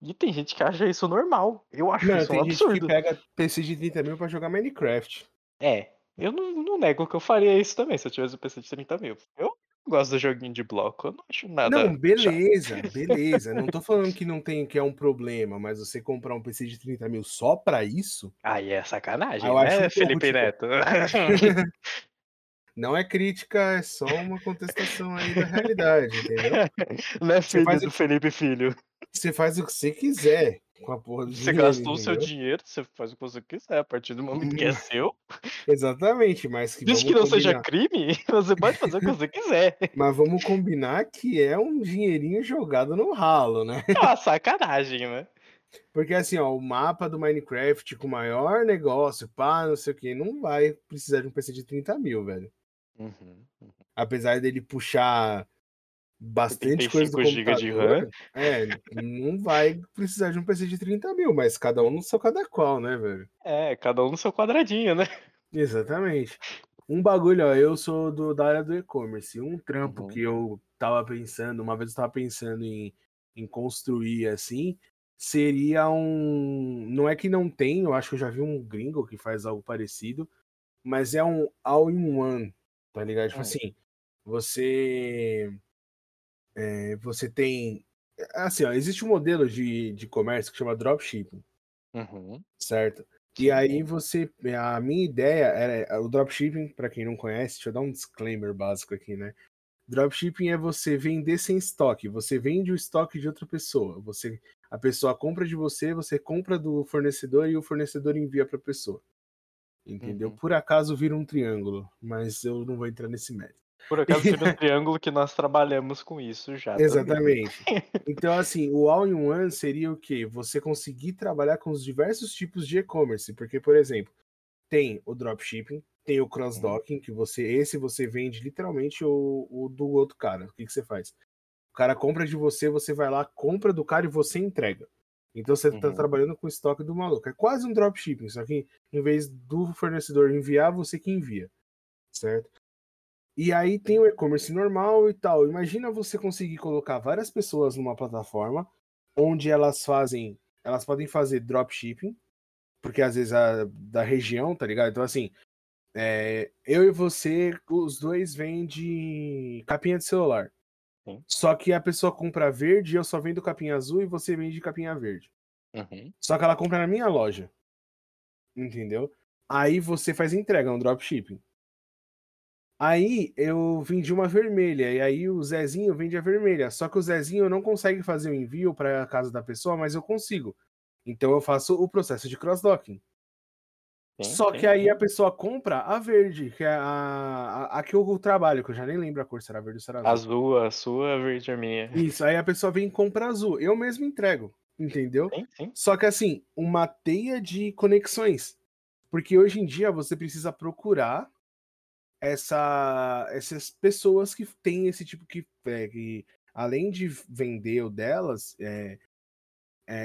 E tem gente que acha isso normal. Eu acho não, isso um absurdo. Tem gente que pega PC de 30 mil pra jogar Minecraft. É, eu não, não nego que eu faria isso também se eu tivesse um PC de 30 mil. Eu gosto do joguinho de bloco, eu não acho nada. Não, beleza, chato. beleza. Não tô falando que não tem, que é um problema, mas você comprar um PC de 30 mil só pra isso. Aí é sacanagem, eu né, um Felipe pouco, Neto? Não é crítica, é só uma contestação aí da realidade, entendeu? Não é filho do o... Felipe Filho. Você faz o que você quiser com a porra do Você dinheiro, gastou o seu dinheiro, você faz o que você quiser, a partir do momento que é seu. Exatamente, mas que Desde que não combinar... seja crime, você pode fazer o que você quiser. Mas vamos combinar que é um dinheirinho jogado no ralo, né? Ah, sacanagem, né? Porque assim, ó, o mapa do Minecraft com o maior negócio, pá, não sei o que, não vai precisar de um PC de 30 mil, velho. Uhum, uhum. Apesar dele puxar bastante coisa do computador, de RAM. É, não vai precisar de um PC de 30 mil, mas cada um no seu cada qual, né, velho? É, cada um no seu quadradinho, né? Exatamente. Um bagulho, ó, eu sou do, da área do e-commerce. Um trampo uhum. que eu tava pensando, uma vez eu tava pensando em, em construir assim, seria um. Não é que não tem, eu acho que eu já vi um gringo que faz algo parecido, mas é um all-in-one tá ligado? Tipo é. assim, você. É, você tem. Assim, ó, existe um modelo de, de comércio que chama dropshipping. Uhum. Certo? E aí você. A minha ideia era. O dropshipping, para quem não conhece, deixa eu dar um disclaimer básico aqui, né? Dropshipping é você vender sem estoque. Você vende o estoque de outra pessoa. Você, a pessoa compra de você, você compra do fornecedor e o fornecedor envia para a pessoa. Entendeu? Uhum. Por acaso vira um triângulo, mas eu não vou entrar nesse mérito. Por acaso vira um triângulo que nós trabalhamos com isso já. Exatamente. então, assim, o all-in-one seria o quê? Você conseguir trabalhar com os diversos tipos de e-commerce. Porque, por exemplo, tem o dropshipping, tem o cross-docking, que você, esse você vende literalmente o, o do outro cara. O que, que você faz? O cara compra de você, você vai lá, compra do cara e você entrega. Então você está uhum. trabalhando com o estoque do maluco. É quase um dropshipping, só que em vez do fornecedor enviar, você que envia. Certo? E aí tem o e-commerce normal e tal. Imagina você conseguir colocar várias pessoas numa plataforma onde elas fazem. Elas podem fazer dropshipping, porque às vezes a da região, tá ligado? Então, assim, é, eu e você, os dois vendem capinha de celular. Sim. Só que a pessoa compra verde, eu só vendo capinha azul e você vende capinha verde. Uhum. Só que ela compra na minha loja. Entendeu? Aí você faz entrega, um dropshipping. Aí eu vendi uma vermelha, e aí o Zezinho vende a vermelha. Só que o Zezinho não consegue fazer o envio para a casa da pessoa, mas eu consigo. Então eu faço o processo de cross-docking. Só que aí a pessoa compra a verde, que é a, a, a, que eu trabalho, que eu já nem lembro a cor, será verde ou será azul. Azul, a sua, verde a minha. Isso, aí a pessoa vem e compra azul. Eu mesmo entrego, entendeu? Sim, sim. Só que assim, uma teia de conexões. Porque hoje em dia você precisa procurar essa, essas pessoas que têm esse tipo que, é, que além de vender o delas, é,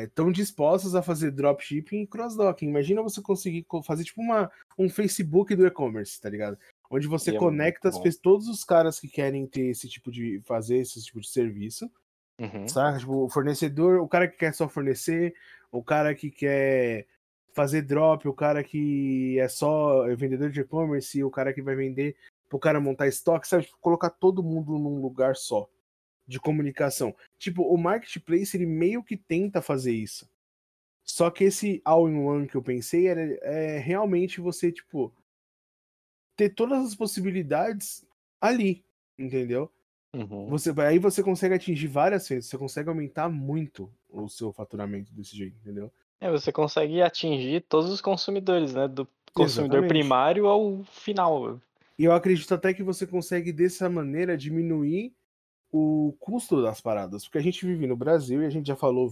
estão é, dispostos a fazer dropshipping e cross-docking. Imagina você conseguir fazer tipo uma, um Facebook do e-commerce, tá ligado? Onde você é conecta as pessoas, todos os caras que querem ter esse tipo de. fazer esse tipo de serviço. Uhum. Sabe? Tipo, o fornecedor, o cara que quer só fornecer, o cara que quer fazer drop, o cara que é só vendedor de e-commerce, o cara que vai vender pro cara montar estoque, sabe? Tipo, colocar todo mundo num lugar só de comunicação. Tipo, o marketplace ele meio que tenta fazer isso. Só que esse all-in-one que eu pensei era é, realmente você, tipo, ter todas as possibilidades ali, entendeu? Uhum. Você, aí você consegue atingir várias vezes, você consegue aumentar muito o seu faturamento desse jeito, entendeu? É, você consegue atingir todos os consumidores, né? Do consumidor Exatamente. primário ao final. E eu acredito até que você consegue, dessa maneira, diminuir o custo das paradas, porque a gente vive no Brasil e a gente já falou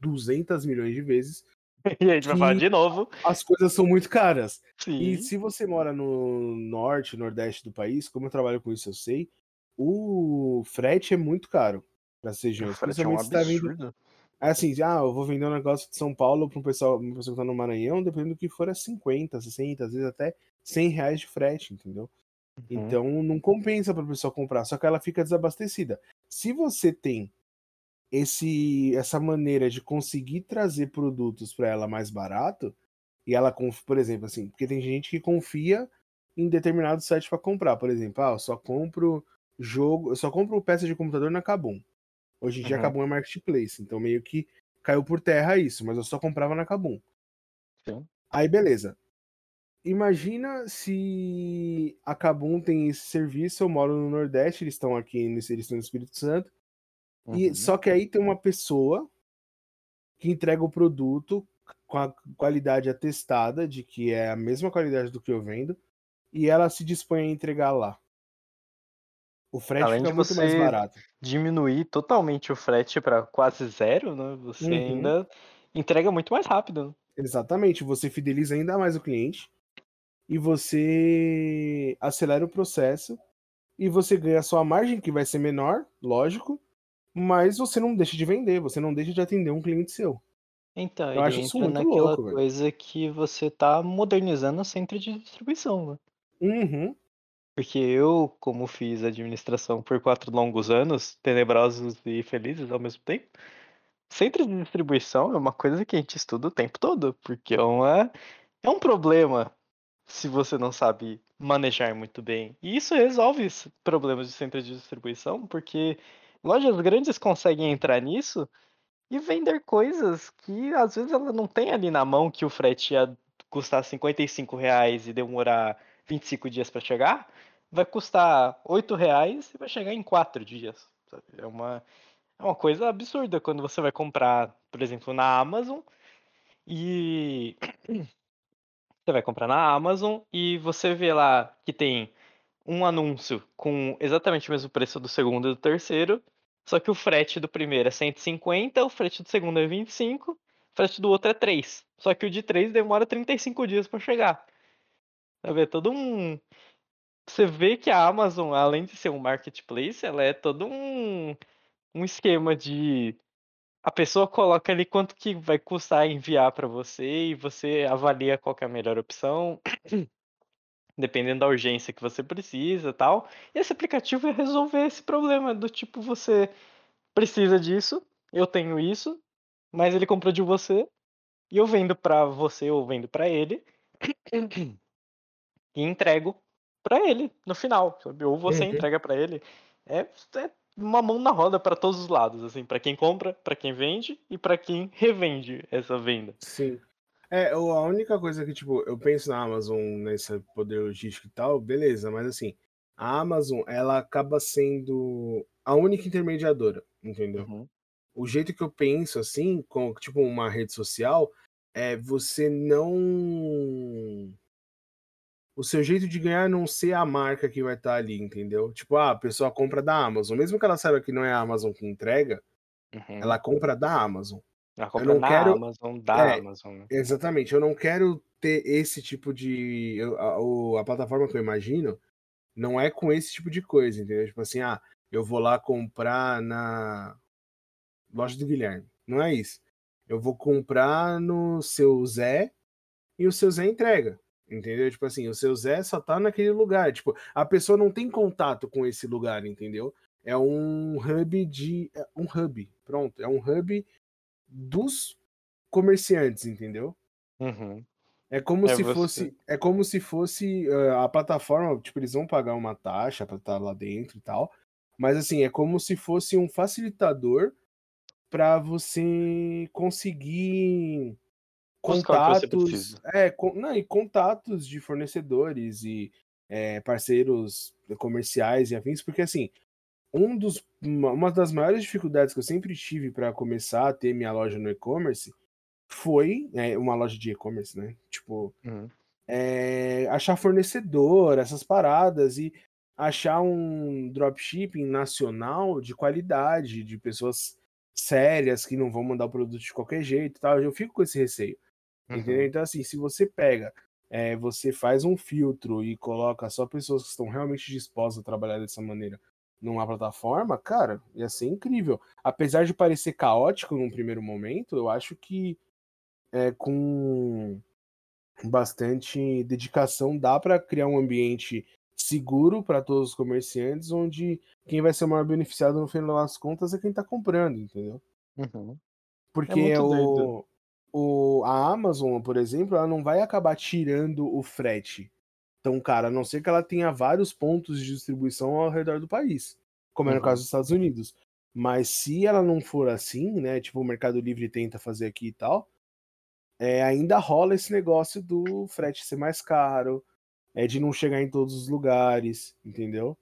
200 milhões de vezes. E a gente vai falar de novo. As coisas são muito caras. Sim. E se você mora no norte, nordeste do país, como eu trabalho com isso, eu sei, o frete é muito caro para ser regiões. Principalmente é um tá vindo. É assim, ah, eu vou vender um negócio de São Paulo para um pessoal, uma pessoa que tá no Maranhão, dependendo do que for, é 50, 60, às vezes até 100 reais de frete, entendeu? Uhum. Então não compensa para a pessoa comprar, só que ela fica desabastecida. Se você tem esse essa maneira de conseguir trazer produtos para ela mais barato, e ela, por exemplo, assim, porque tem gente que confia em determinado site para comprar, por exemplo, ah, eu só compro jogo, eu só compro peça de computador na Kabum. Hoje em dia uhum. a Kabum é marketplace, então meio que caiu por terra isso, mas eu só comprava na Kabum. Sim. Aí beleza. Imagina se a Kabum tem esse serviço, eu moro no Nordeste, eles estão aqui nesse, eles estão no Espírito Santo. Uhum. E só que aí tem uma pessoa que entrega o produto com a qualidade atestada de que é a mesma qualidade do que eu vendo e ela se dispõe a entregar lá. O frete Além fica muito mais barato. Diminuir totalmente o frete para quase zero, né? Você uhum. ainda entrega muito mais rápido. Né? Exatamente, você fideliza ainda mais o cliente e você acelera o processo e você ganha a sua margem, que vai ser menor, lógico, mas você não deixa de vender, você não deixa de atender um cliente seu. Então, Eu acho isso muito naquela louco, coisa velho. que você tá modernizando o centro de distribuição, né? Uhum. Porque eu, como fiz administração por quatro longos anos, tenebrosos e felizes ao mesmo tempo, centro de distribuição é uma coisa que a gente estuda o tempo todo, porque é, uma, é um problema se você não sabe manejar muito bem. E isso resolve problemas de centro de distribuição, porque lojas grandes conseguem entrar nisso e vender coisas que às vezes ela não tem ali na mão que o frete ia custar 55 reais e demorar 25 dias para chegar, vai custar 8 reais e vai chegar em 4 dias. Sabe? É, uma, é uma coisa absurda quando você vai comprar, por exemplo, na Amazon e você vai comprar na Amazon e você vê lá que tem um anúncio com exatamente o mesmo preço do segundo e do terceiro, só que o frete do primeiro é 150, o frete do segundo é 25, o frete do outro é 3. Só que o de 3 demora 35 dias para chegar. Sabe? É todo um. Você vê que a Amazon, além de ser um marketplace, ela é todo um, um esquema de. A pessoa coloca ali quanto que vai custar enviar para você e você avalia qual é a melhor opção, dependendo da urgência que você precisa tal. E esse aplicativo vai resolver esse problema do tipo, você precisa disso, eu tenho isso, mas ele comprou de você e eu vendo para você ou vendo para ele. e entrego para ele no final, sabe? Ou você uhum. entrega para ele. É, é, uma mão na roda para todos os lados, assim, para quem compra, para quem vende e para quem revende essa venda. Sim. É, a única coisa que, tipo, eu penso na Amazon, nesse poder logístico e tal, beleza, mas assim, a Amazon, ela acaba sendo a única intermediadora, entendeu? Uhum. O jeito que eu penso, assim, com, tipo, uma rede social, é você não o seu jeito de ganhar não ser a marca que vai estar tá ali, entendeu? Tipo, ah, a pessoa compra da Amazon, mesmo que ela saiba que não é a Amazon que entrega, uhum. ela compra da Amazon. Ela compra eu não quero... Amazon, da é, Amazon. Né? Exatamente, eu não quero ter esse tipo de. Eu, a, a, plataforma que eu imagino não é com esse tipo de coisa, entendeu? Tipo assim, ah, eu vou lá comprar na loja do Guilherme. Não é isso. Eu vou comprar no seu Zé e o seu Zé entrega. Entendeu? Tipo assim, o seu Zé só tá naquele lugar. Tipo, a pessoa não tem contato com esse lugar, entendeu? É um hub de. É um hub, pronto. É um hub dos comerciantes, entendeu? Uhum. É como é se você... fosse. É como se fosse uh, a plataforma. Tipo, eles vão pagar uma taxa para estar lá dentro e tal. Mas assim, é como se fosse um facilitador para você conseguir contatos, é, com, não, e contatos de fornecedores e é, parceiros comerciais e afins, porque assim, um dos, uma das maiores dificuldades que eu sempre tive para começar a ter minha loja no e-commerce foi é, uma loja de e-commerce, né? Tipo, uhum. é, achar fornecedor, essas paradas e achar um dropshipping nacional de qualidade, de pessoas sérias que não vão mandar o produto de qualquer jeito, tal. Eu fico com esse receio. Uhum. Entendeu? Então, assim, se você pega, é, você faz um filtro e coloca só pessoas que estão realmente dispostas a trabalhar dessa maneira numa plataforma, cara, ia ser incrível. Apesar de parecer caótico num primeiro momento, eu acho que é, com bastante dedicação dá para criar um ambiente seguro para todos os comerciantes, onde quem vai ser o maior beneficiado no final das contas é quem está comprando, entendeu? Uhum. Porque é o, o, a Amazon, por exemplo, ela não vai acabar tirando o frete tão cara, a não ser que ela tenha vários pontos de distribuição ao redor do país, como é no caso dos Estados Unidos. Mas se ela não for assim, né? Tipo, o Mercado Livre tenta fazer aqui e tal, é, ainda rola esse negócio do frete ser mais caro, é de não chegar em todos os lugares, entendeu?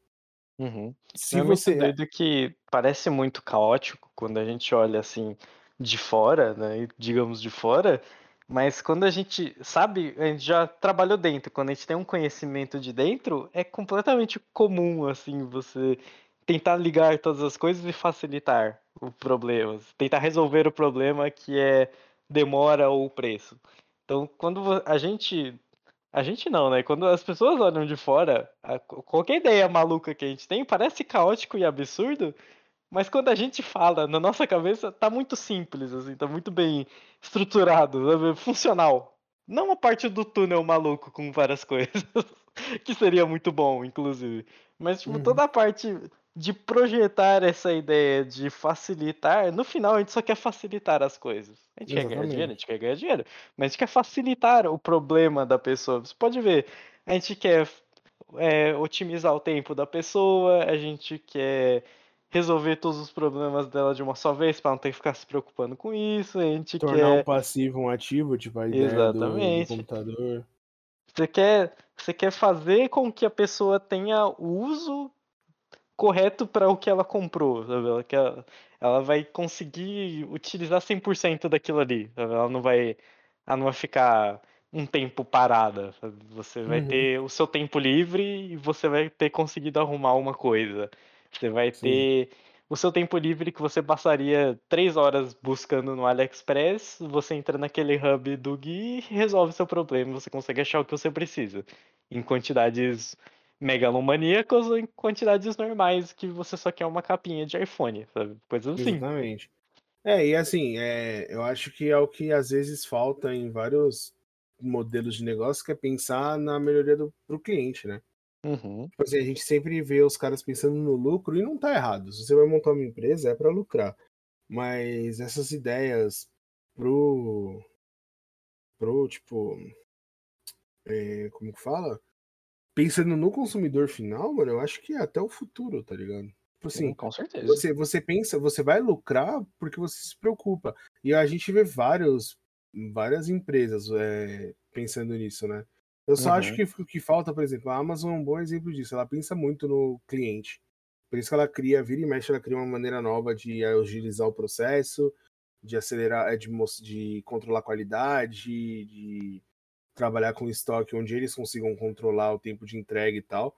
Uhum. Se é você muito doido que parece muito caótico quando a gente olha assim de fora, né? Digamos de fora, mas quando a gente sabe, a gente já trabalhou dentro, quando a gente tem um conhecimento de dentro, é completamente comum assim você tentar ligar todas as coisas e facilitar o problema, tentar resolver o problema que é demora ou preço. Então, quando a gente a gente não, né? Quando as pessoas olham de fora, a, qualquer ideia maluca que a gente tem parece caótico e absurdo, mas quando a gente fala na nossa cabeça, tá muito simples, assim, tá muito bem estruturado, funcional. Não a parte do túnel maluco com várias coisas, que seria muito bom, inclusive. Mas, tipo, uhum. toda a parte de projetar essa ideia de facilitar, no final a gente só quer facilitar as coisas. A gente Exatamente. quer ganhar dinheiro, a gente quer ganhar dinheiro, mas a gente quer facilitar o problema da pessoa. Você pode ver, a gente quer é, otimizar o tempo da pessoa, a gente quer resolver todos os problemas dela de uma só vez para não ter que ficar se preocupando com isso. A gente Tornar quer... um passivo um ativo, tipo a ideia Exatamente. Do, do computador. Você quer, você quer fazer com que a pessoa tenha uso correto para o que ela comprou, sabe? Ela, ela vai conseguir utilizar 100% daquilo ali, sabe? Ela não vai, ela não vai ficar um tempo parada, sabe? Você vai uhum. ter o seu tempo livre e você vai ter conseguido arrumar uma coisa. Você vai Sim. ter o seu tempo livre que você passaria três horas buscando no AliExpress, você entra naquele hub do Gui e resolve seu problema, você consegue achar o que você precisa em quantidades megalomaníacos ou em quantidades normais que você só quer uma capinha de iPhone, sabe? Coisas assim. Exatamente. É, e assim, é, eu acho que é o que às vezes falta em vários modelos de negócio, que é pensar na melhoria do, pro cliente, né? Uhum. Tipo assim, a gente sempre vê os caras pensando no lucro e não tá errado. Se você vai montar uma empresa, é para lucrar. Mas essas ideias pro. pro, tipo. É, como que fala? pensando no consumidor final, mano, eu acho que é até o futuro, tá ligado? Tipo assim, Sim, com certeza. Você, você pensa, você vai lucrar porque você se preocupa. E a gente vê vários, várias empresas é, pensando nisso, né? Eu só uhum. acho que o que falta, por exemplo, a Amazon é um bom exemplo disso. Ela pensa muito no cliente. Por isso que ela cria, vira e mexe, ela cria uma maneira nova de agilizar o processo, de acelerar, é, de, de controlar a qualidade, de trabalhar com estoque onde eles consigam controlar o tempo de entrega e tal.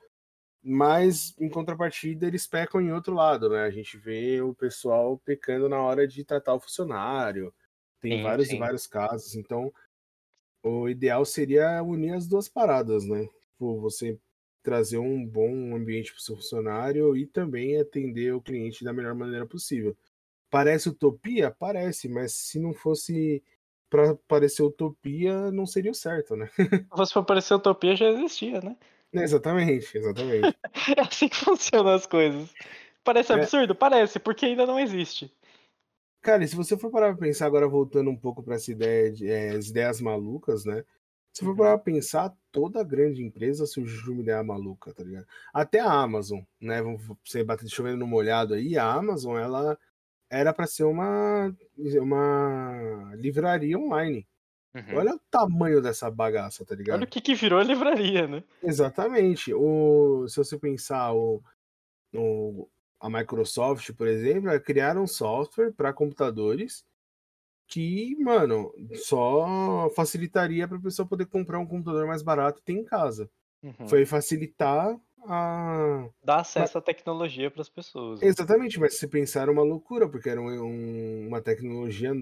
Mas, em contrapartida, eles pecam em outro lado, né? A gente vê o pessoal pecando na hora de tratar o funcionário. Tem sim, vários sim. e vários casos. Então, o ideal seria unir as duas paradas, né? Tipo, você trazer um bom ambiente para o seu funcionário e também atender o cliente da melhor maneira possível. Parece utopia? Parece, mas se não fosse para parecer utopia não seria o certo, né? Se fosse pra parecer utopia já existia, né? Exatamente, exatamente. é assim que funcionam as coisas. Parece é. absurdo? Parece, porque ainda não existe. Cara, e se você for parar pra pensar agora, voltando um pouco para essa ideia de é, as ideias malucas, né? Se for uhum. parar pra pensar, toda grande empresa surgiu de uma ideia maluca, tá ligado? Até a Amazon, né? Você bater chovendo no molhado aí, a Amazon, ela era para ser uma, uma livraria online. Uhum. Olha o tamanho dessa bagaça, tá ligado? Olha o que, que virou a livraria, né? Exatamente. O, se você pensar, o, o, a Microsoft, por exemplo, criaram um software para computadores que, mano, só facilitaria para a pessoa poder comprar um computador mais barato e ter em casa. Uhum. Foi facilitar a. Dá acesso à tecnologia para as pessoas. Né? Exatamente, mas se pensar era uma loucura, porque era um, uma tecnologia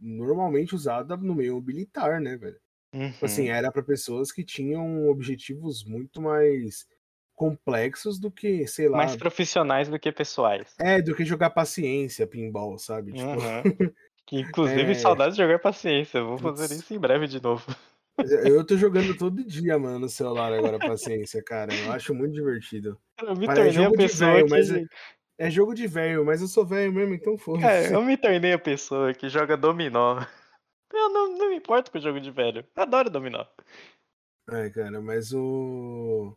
normalmente usada no meio militar, né, velho? Tipo assim, uhum. Assim, era para pessoas que tinham objetivos muito mais complexos do que, sei lá. Mais profissionais do que pessoais. É, do que jogar paciência, pinball, sabe? Tipo... Uhum. Que, inclusive, é... saudades de jogar paciência. Vou fazer isso em breve de novo. Eu tô jogando todo dia, mano, no celular agora, paciência, cara. Eu acho muito divertido. Eu me tornei a pessoa véio, que... mas é, é, jogo de velho, mas eu sou velho mesmo, então foda É, eu me tornei a pessoa que joga dominó. Eu não, não me importo com o jogo de velho. Adoro dominó. É, cara, mas o.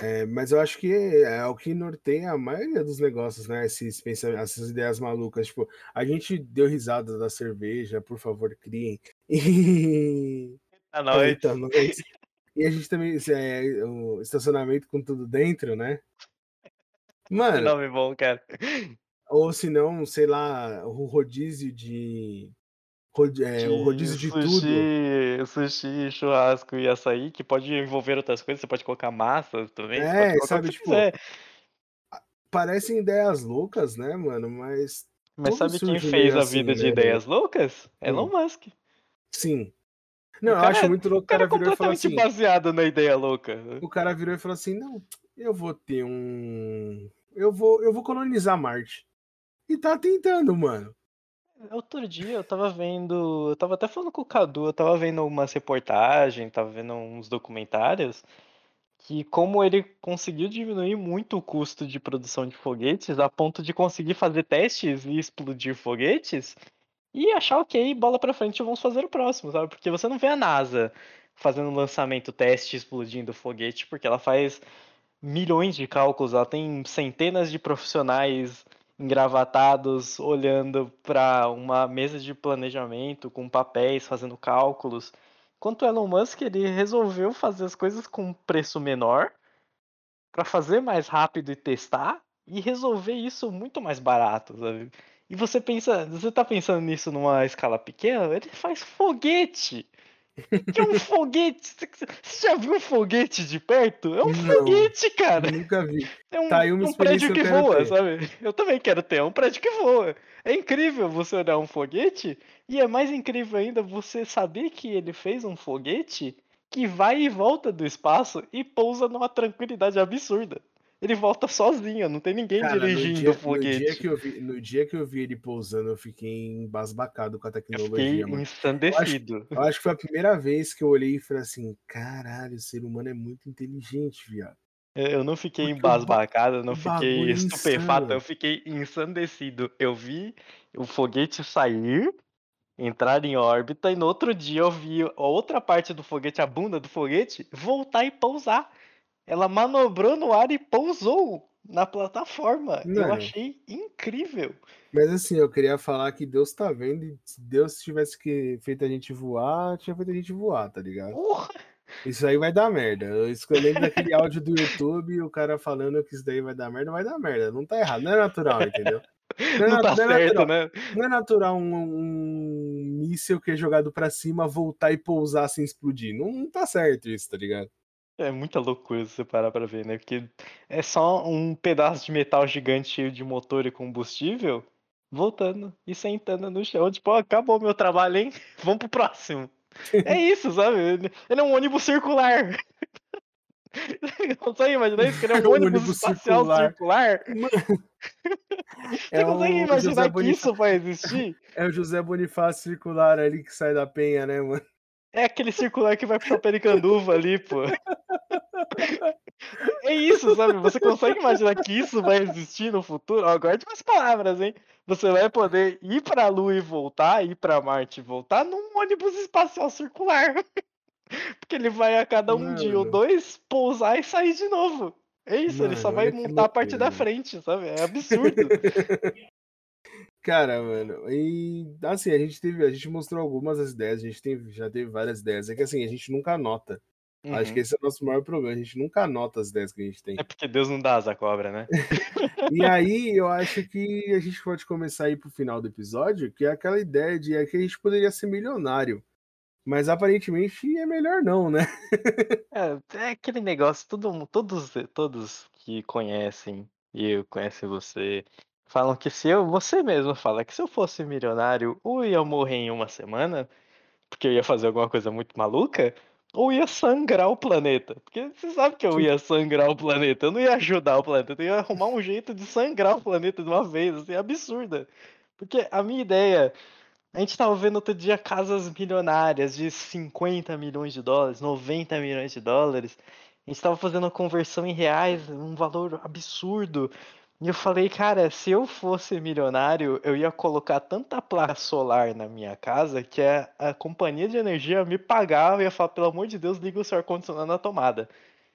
É, mas eu acho que é o que norteia a maioria dos negócios, né? Esses essas ideias malucas. Tipo, a gente deu risada da cerveja, por favor, criem. E... A nós. Eita, nós. E a gente também. É, o estacionamento com tudo dentro, né? Mano. Nome bom, cara. Ou se não, sei lá, o rodízio de é, o rodízio de sushi, tudo. Sushi, churrasco e açaí, que pode envolver outras coisas, você pode colocar massa também. É, sabe, tipo. Parecem ideias loucas, né, mano? Mas. Mas sabe quem fez a vida assim, de né, ideias loucas? Elon Musk. Sim. Não, cara, eu acho muito louco o cara, cara virou e falou assim. baseado na ideia louca. O cara virou e falou assim: não, eu vou ter um. Eu vou, eu vou colonizar Marte. E tá tentando, mano. Outro dia eu tava vendo. Eu tava até falando com o Cadu, eu tava vendo umas reportagens, tava vendo uns documentários, que como ele conseguiu diminuir muito o custo de produção de foguetes, a ponto de conseguir fazer testes e explodir foguetes, e achar, ok, bola pra frente, vamos fazer o próximo, sabe? Porque você não vê a NASA fazendo lançamento, teste, explodindo foguete, porque ela faz milhões de cálculos, ela tem centenas de profissionais engravatados, olhando para uma mesa de planejamento com papéis, fazendo cálculos. Enquanto o Elon Musk ele resolveu fazer as coisas com preço menor para fazer mais rápido e testar e resolver isso muito mais barato, sabe? E você pensa, você tá pensando nisso numa escala pequena? Ele faz foguete. Que é um foguete. Você já viu um foguete de perto? É um não, foguete, cara. Nunca vi. É um, tá um prédio que voa, ter. sabe? Eu também quero ter. É um prédio que voa. É incrível você olhar um foguete. E é mais incrível ainda você saber que ele fez um foguete que vai e volta do espaço e pousa numa tranquilidade absurda. Ele volta sozinho, não tem ninguém Cara, dirigindo dia, o foguete. No dia, que eu vi, no dia que eu vi ele pousando, eu fiquei embasbacado com a tecnologia. Eu fiquei ensandecido. Eu acho, eu acho, que foi a primeira vez que eu olhei e falei assim: caralho, o ser humano é muito inteligente, viado. Eu não fiquei Porque embasbacado, eu não fiquei estupefato, eu fiquei ensandecido. Eu vi o foguete sair, entrar em órbita, e no outro dia eu vi a outra parte do foguete, a bunda do foguete, voltar e pousar. Ela manobrou no ar e pousou na plataforma. Não. Eu achei incrível. Mas assim, eu queria falar que Deus tá vendo e se Deus tivesse que feito a gente voar, tinha feito a gente voar, tá ligado? Porra. Isso aí vai dar merda. Eu escolhi daquele áudio do YouTube o cara falando que isso daí vai dar merda, vai dar merda. Não tá errado, não é natural, entendeu? Não, é, não tá não é certo, natural, né? Não é natural um, um míssil que é jogado para cima voltar e pousar sem explodir. Não, não tá certo isso, tá ligado? É muita loucura se você parar pra ver, né? Porque é só um pedaço de metal gigante cheio de motor e combustível voltando e sentando no chão. Tipo, acabou meu trabalho, hein? Vamos pro próximo. É isso, sabe? Ele é um ônibus circular. Consegue imaginar isso? Que ele é um ônibus, ônibus espacial circular? circular? É Você consegue imaginar que isso vai existir? É o José Bonifácio circular ali que sai da penha, né, mano? É aquele circular que vai pro Pericanduva ali, pô. É isso, sabe? Você consegue imaginar que isso vai existir no futuro? Ó, guarde umas palavras, hein? Você vai poder ir pra Lua e voltar, ir pra Marte e voltar num ônibus espacial circular. Porque ele vai a cada um Mano. dia ou dois pousar e sair de novo. É isso, Mano, ele só vai montar a parte da frente, sabe? É absurdo. Cara, mano, e assim, a gente teve, a gente mostrou algumas das ideias, a gente teve, já teve várias ideias. É que assim, a gente nunca anota. Uhum. Acho que esse é o nosso maior problema, a gente nunca anota as ideias que a gente tem. É porque Deus não dá asa cobra, né? e aí, eu acho que a gente pode começar aí pro final do episódio, que é aquela ideia de é que a gente poderia ser milionário. Mas aparentemente é melhor não, né? é, é aquele negócio, todo, todos, todos que conhecem e eu conhecem você Falam que se eu, você mesmo fala que se eu fosse milionário, ou ia morrer em uma semana, porque eu ia fazer alguma coisa muito maluca, ou ia sangrar o planeta. Porque você sabe que eu ia sangrar o planeta, eu não ia ajudar o planeta, eu ia arrumar um jeito de sangrar o planeta de uma vez, assim, absurda. Porque a minha ideia, a gente tava vendo outro dia casas milionárias de 50 milhões de dólares, 90 milhões de dólares. A gente tava fazendo a conversão em reais, um valor absurdo. E eu falei, cara, se eu fosse milionário, eu ia colocar tanta placa solar na minha casa que a, a companhia de energia me pagava e ia falar, pelo amor de Deus, liga o seu ar-condicionado na tomada.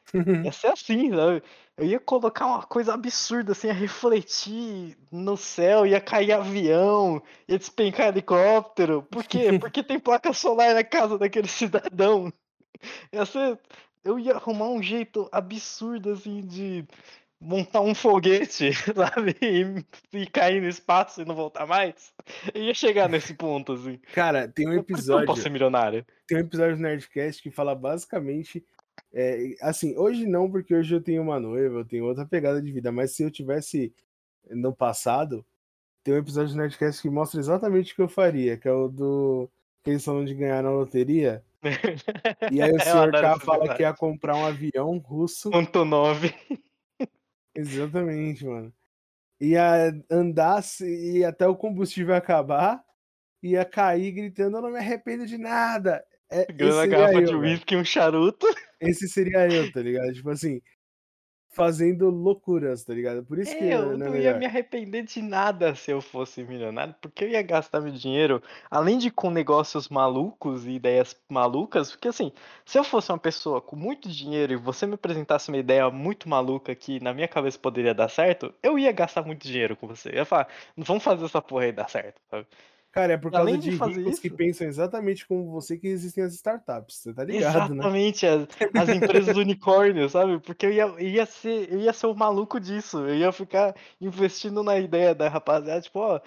ia ser assim, sabe? Eu ia colocar uma coisa absurda, assim, ia refletir no céu, ia cair avião, ia despencar helicóptero. Por quê? Porque tem placa solar na casa daquele cidadão. Ia ser... Eu ia arrumar um jeito absurdo, assim, de montar um foguete, sabe? E, e, cair no espaço e não voltar mais. Eu ia chegar nesse ponto, assim. Cara, tem um episódio. Eu posso ser milionário. Tem um episódio do Nerdcast que fala basicamente. É, assim, hoje não, porque hoje eu tenho uma noiva, eu tenho outra pegada de vida, mas se eu tivesse no passado, tem um episódio do Nerdcast que mostra exatamente o que eu faria, que é o do. que eles falam de ganhar na loteria. E aí o senhor K fala que ia comprar um avião russo. 9. Exatamente, mano. Ia andar e até o combustível acabar, ia cair gritando: Eu não me arrependo de nada. É, Ganhando a garrafa eu, de uísque e um charuto. Esse seria eu, tá ligado? Tipo assim, fazendo loucuras, tá ligado? Por isso é, que eu não, não ia me arrepender de nada se eu fosse milionário, porque eu ia gastar meu dinheiro, além de com negócios malucos e ideias malucas, porque assim, se eu fosse uma pessoa com muito dinheiro e você me apresentasse uma ideia muito maluca que na minha cabeça poderia dar certo, eu ia gastar muito dinheiro com você. Eu ia falar, vamos fazer essa porra aí dar certo, sabe? Cara, é por causa de, de ricos isso, que pensam exatamente como você que existem as startups, você tá ligado, exatamente, né? Exatamente, as, as empresas unicórnios, sabe? Porque eu ia, ia, ser, eu ia ser o maluco disso, eu ia ficar investindo na ideia da rapaziada, tipo, ó,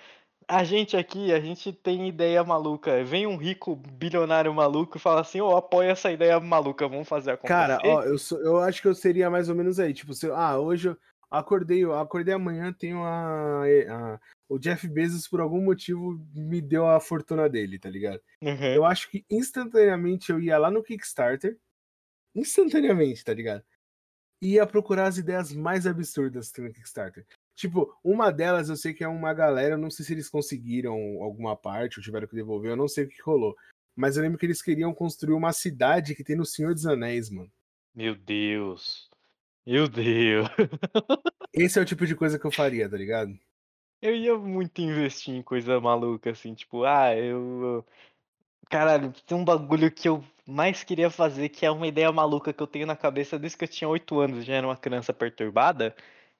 a gente aqui, a gente tem ideia maluca. Vem um rico bilionário maluco e fala assim, ó, oh, apoia essa ideia maluca, vamos fazer acontecer. Cara, ó, eu, sou, eu acho que eu seria mais ou menos aí, tipo, se, ah, hoje eu acordei, eu acordei amanhã, tenho a, a o Jeff Bezos, por algum motivo, me deu a fortuna dele, tá ligado? Uhum. Eu acho que instantaneamente eu ia lá no Kickstarter, instantaneamente, tá ligado? Ia procurar as ideias mais absurdas que tem no Kickstarter. Tipo, uma delas eu sei que é uma galera, eu não sei se eles conseguiram alguma parte ou tiveram que devolver, eu não sei o que rolou. Mas eu lembro que eles queriam construir uma cidade que tem no Senhor dos Anéis, mano. Meu Deus. Meu Deus. Esse é o tipo de coisa que eu faria, tá ligado? Eu ia muito investir em coisa maluca, assim, tipo, ah, eu. Caralho, tem um bagulho que eu mais queria fazer, que é uma ideia maluca que eu tenho na cabeça desde que eu tinha 8 anos, já era uma criança perturbada,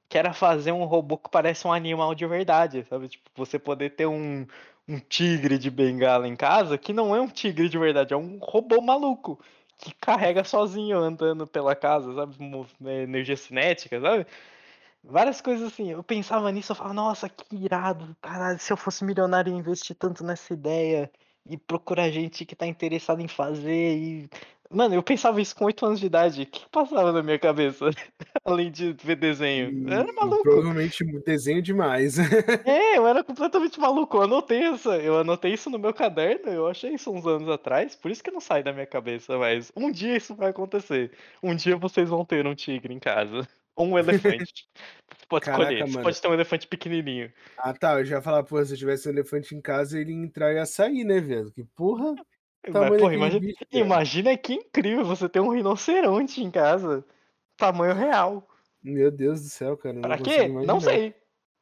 que era fazer um robô que parece um animal de verdade, sabe? Tipo, você poder ter um, um tigre de bengala em casa, que não é um tigre de verdade, é um robô maluco, que carrega sozinho andando pela casa, sabe? Energia cinética, sabe? Várias coisas assim, eu pensava nisso, eu falava, nossa, que irado, caralho, se eu fosse milionário e investir tanto nessa ideia e procurar gente que tá interessada em fazer e. Mano, eu pensava isso com 8 anos de idade. O que passava na minha cabeça? Além de ver desenho. Eu era maluco. Provavelmente desenho demais. é, eu era completamente maluco. Eu anotei isso. Eu anotei isso no meu caderno. Eu achei isso uns anos atrás. Por isso que não sai da minha cabeça. Mas um dia isso vai acontecer. Um dia vocês vão ter um tigre em casa. Ou um elefante. Você pode Caraca, escolher. Mano. Você pode ter um elefante pequenininho. Ah, tá. Eu já ia falar, pô, se eu tivesse um elefante em casa, ele ia entrar e ia sair, né, velho? Que porra. Mas, porra imagina, bicho, imagina que incrível você ter um rinoceronte em casa. Tamanho real. Meu Deus do céu, cara. Pra quê? Não sei.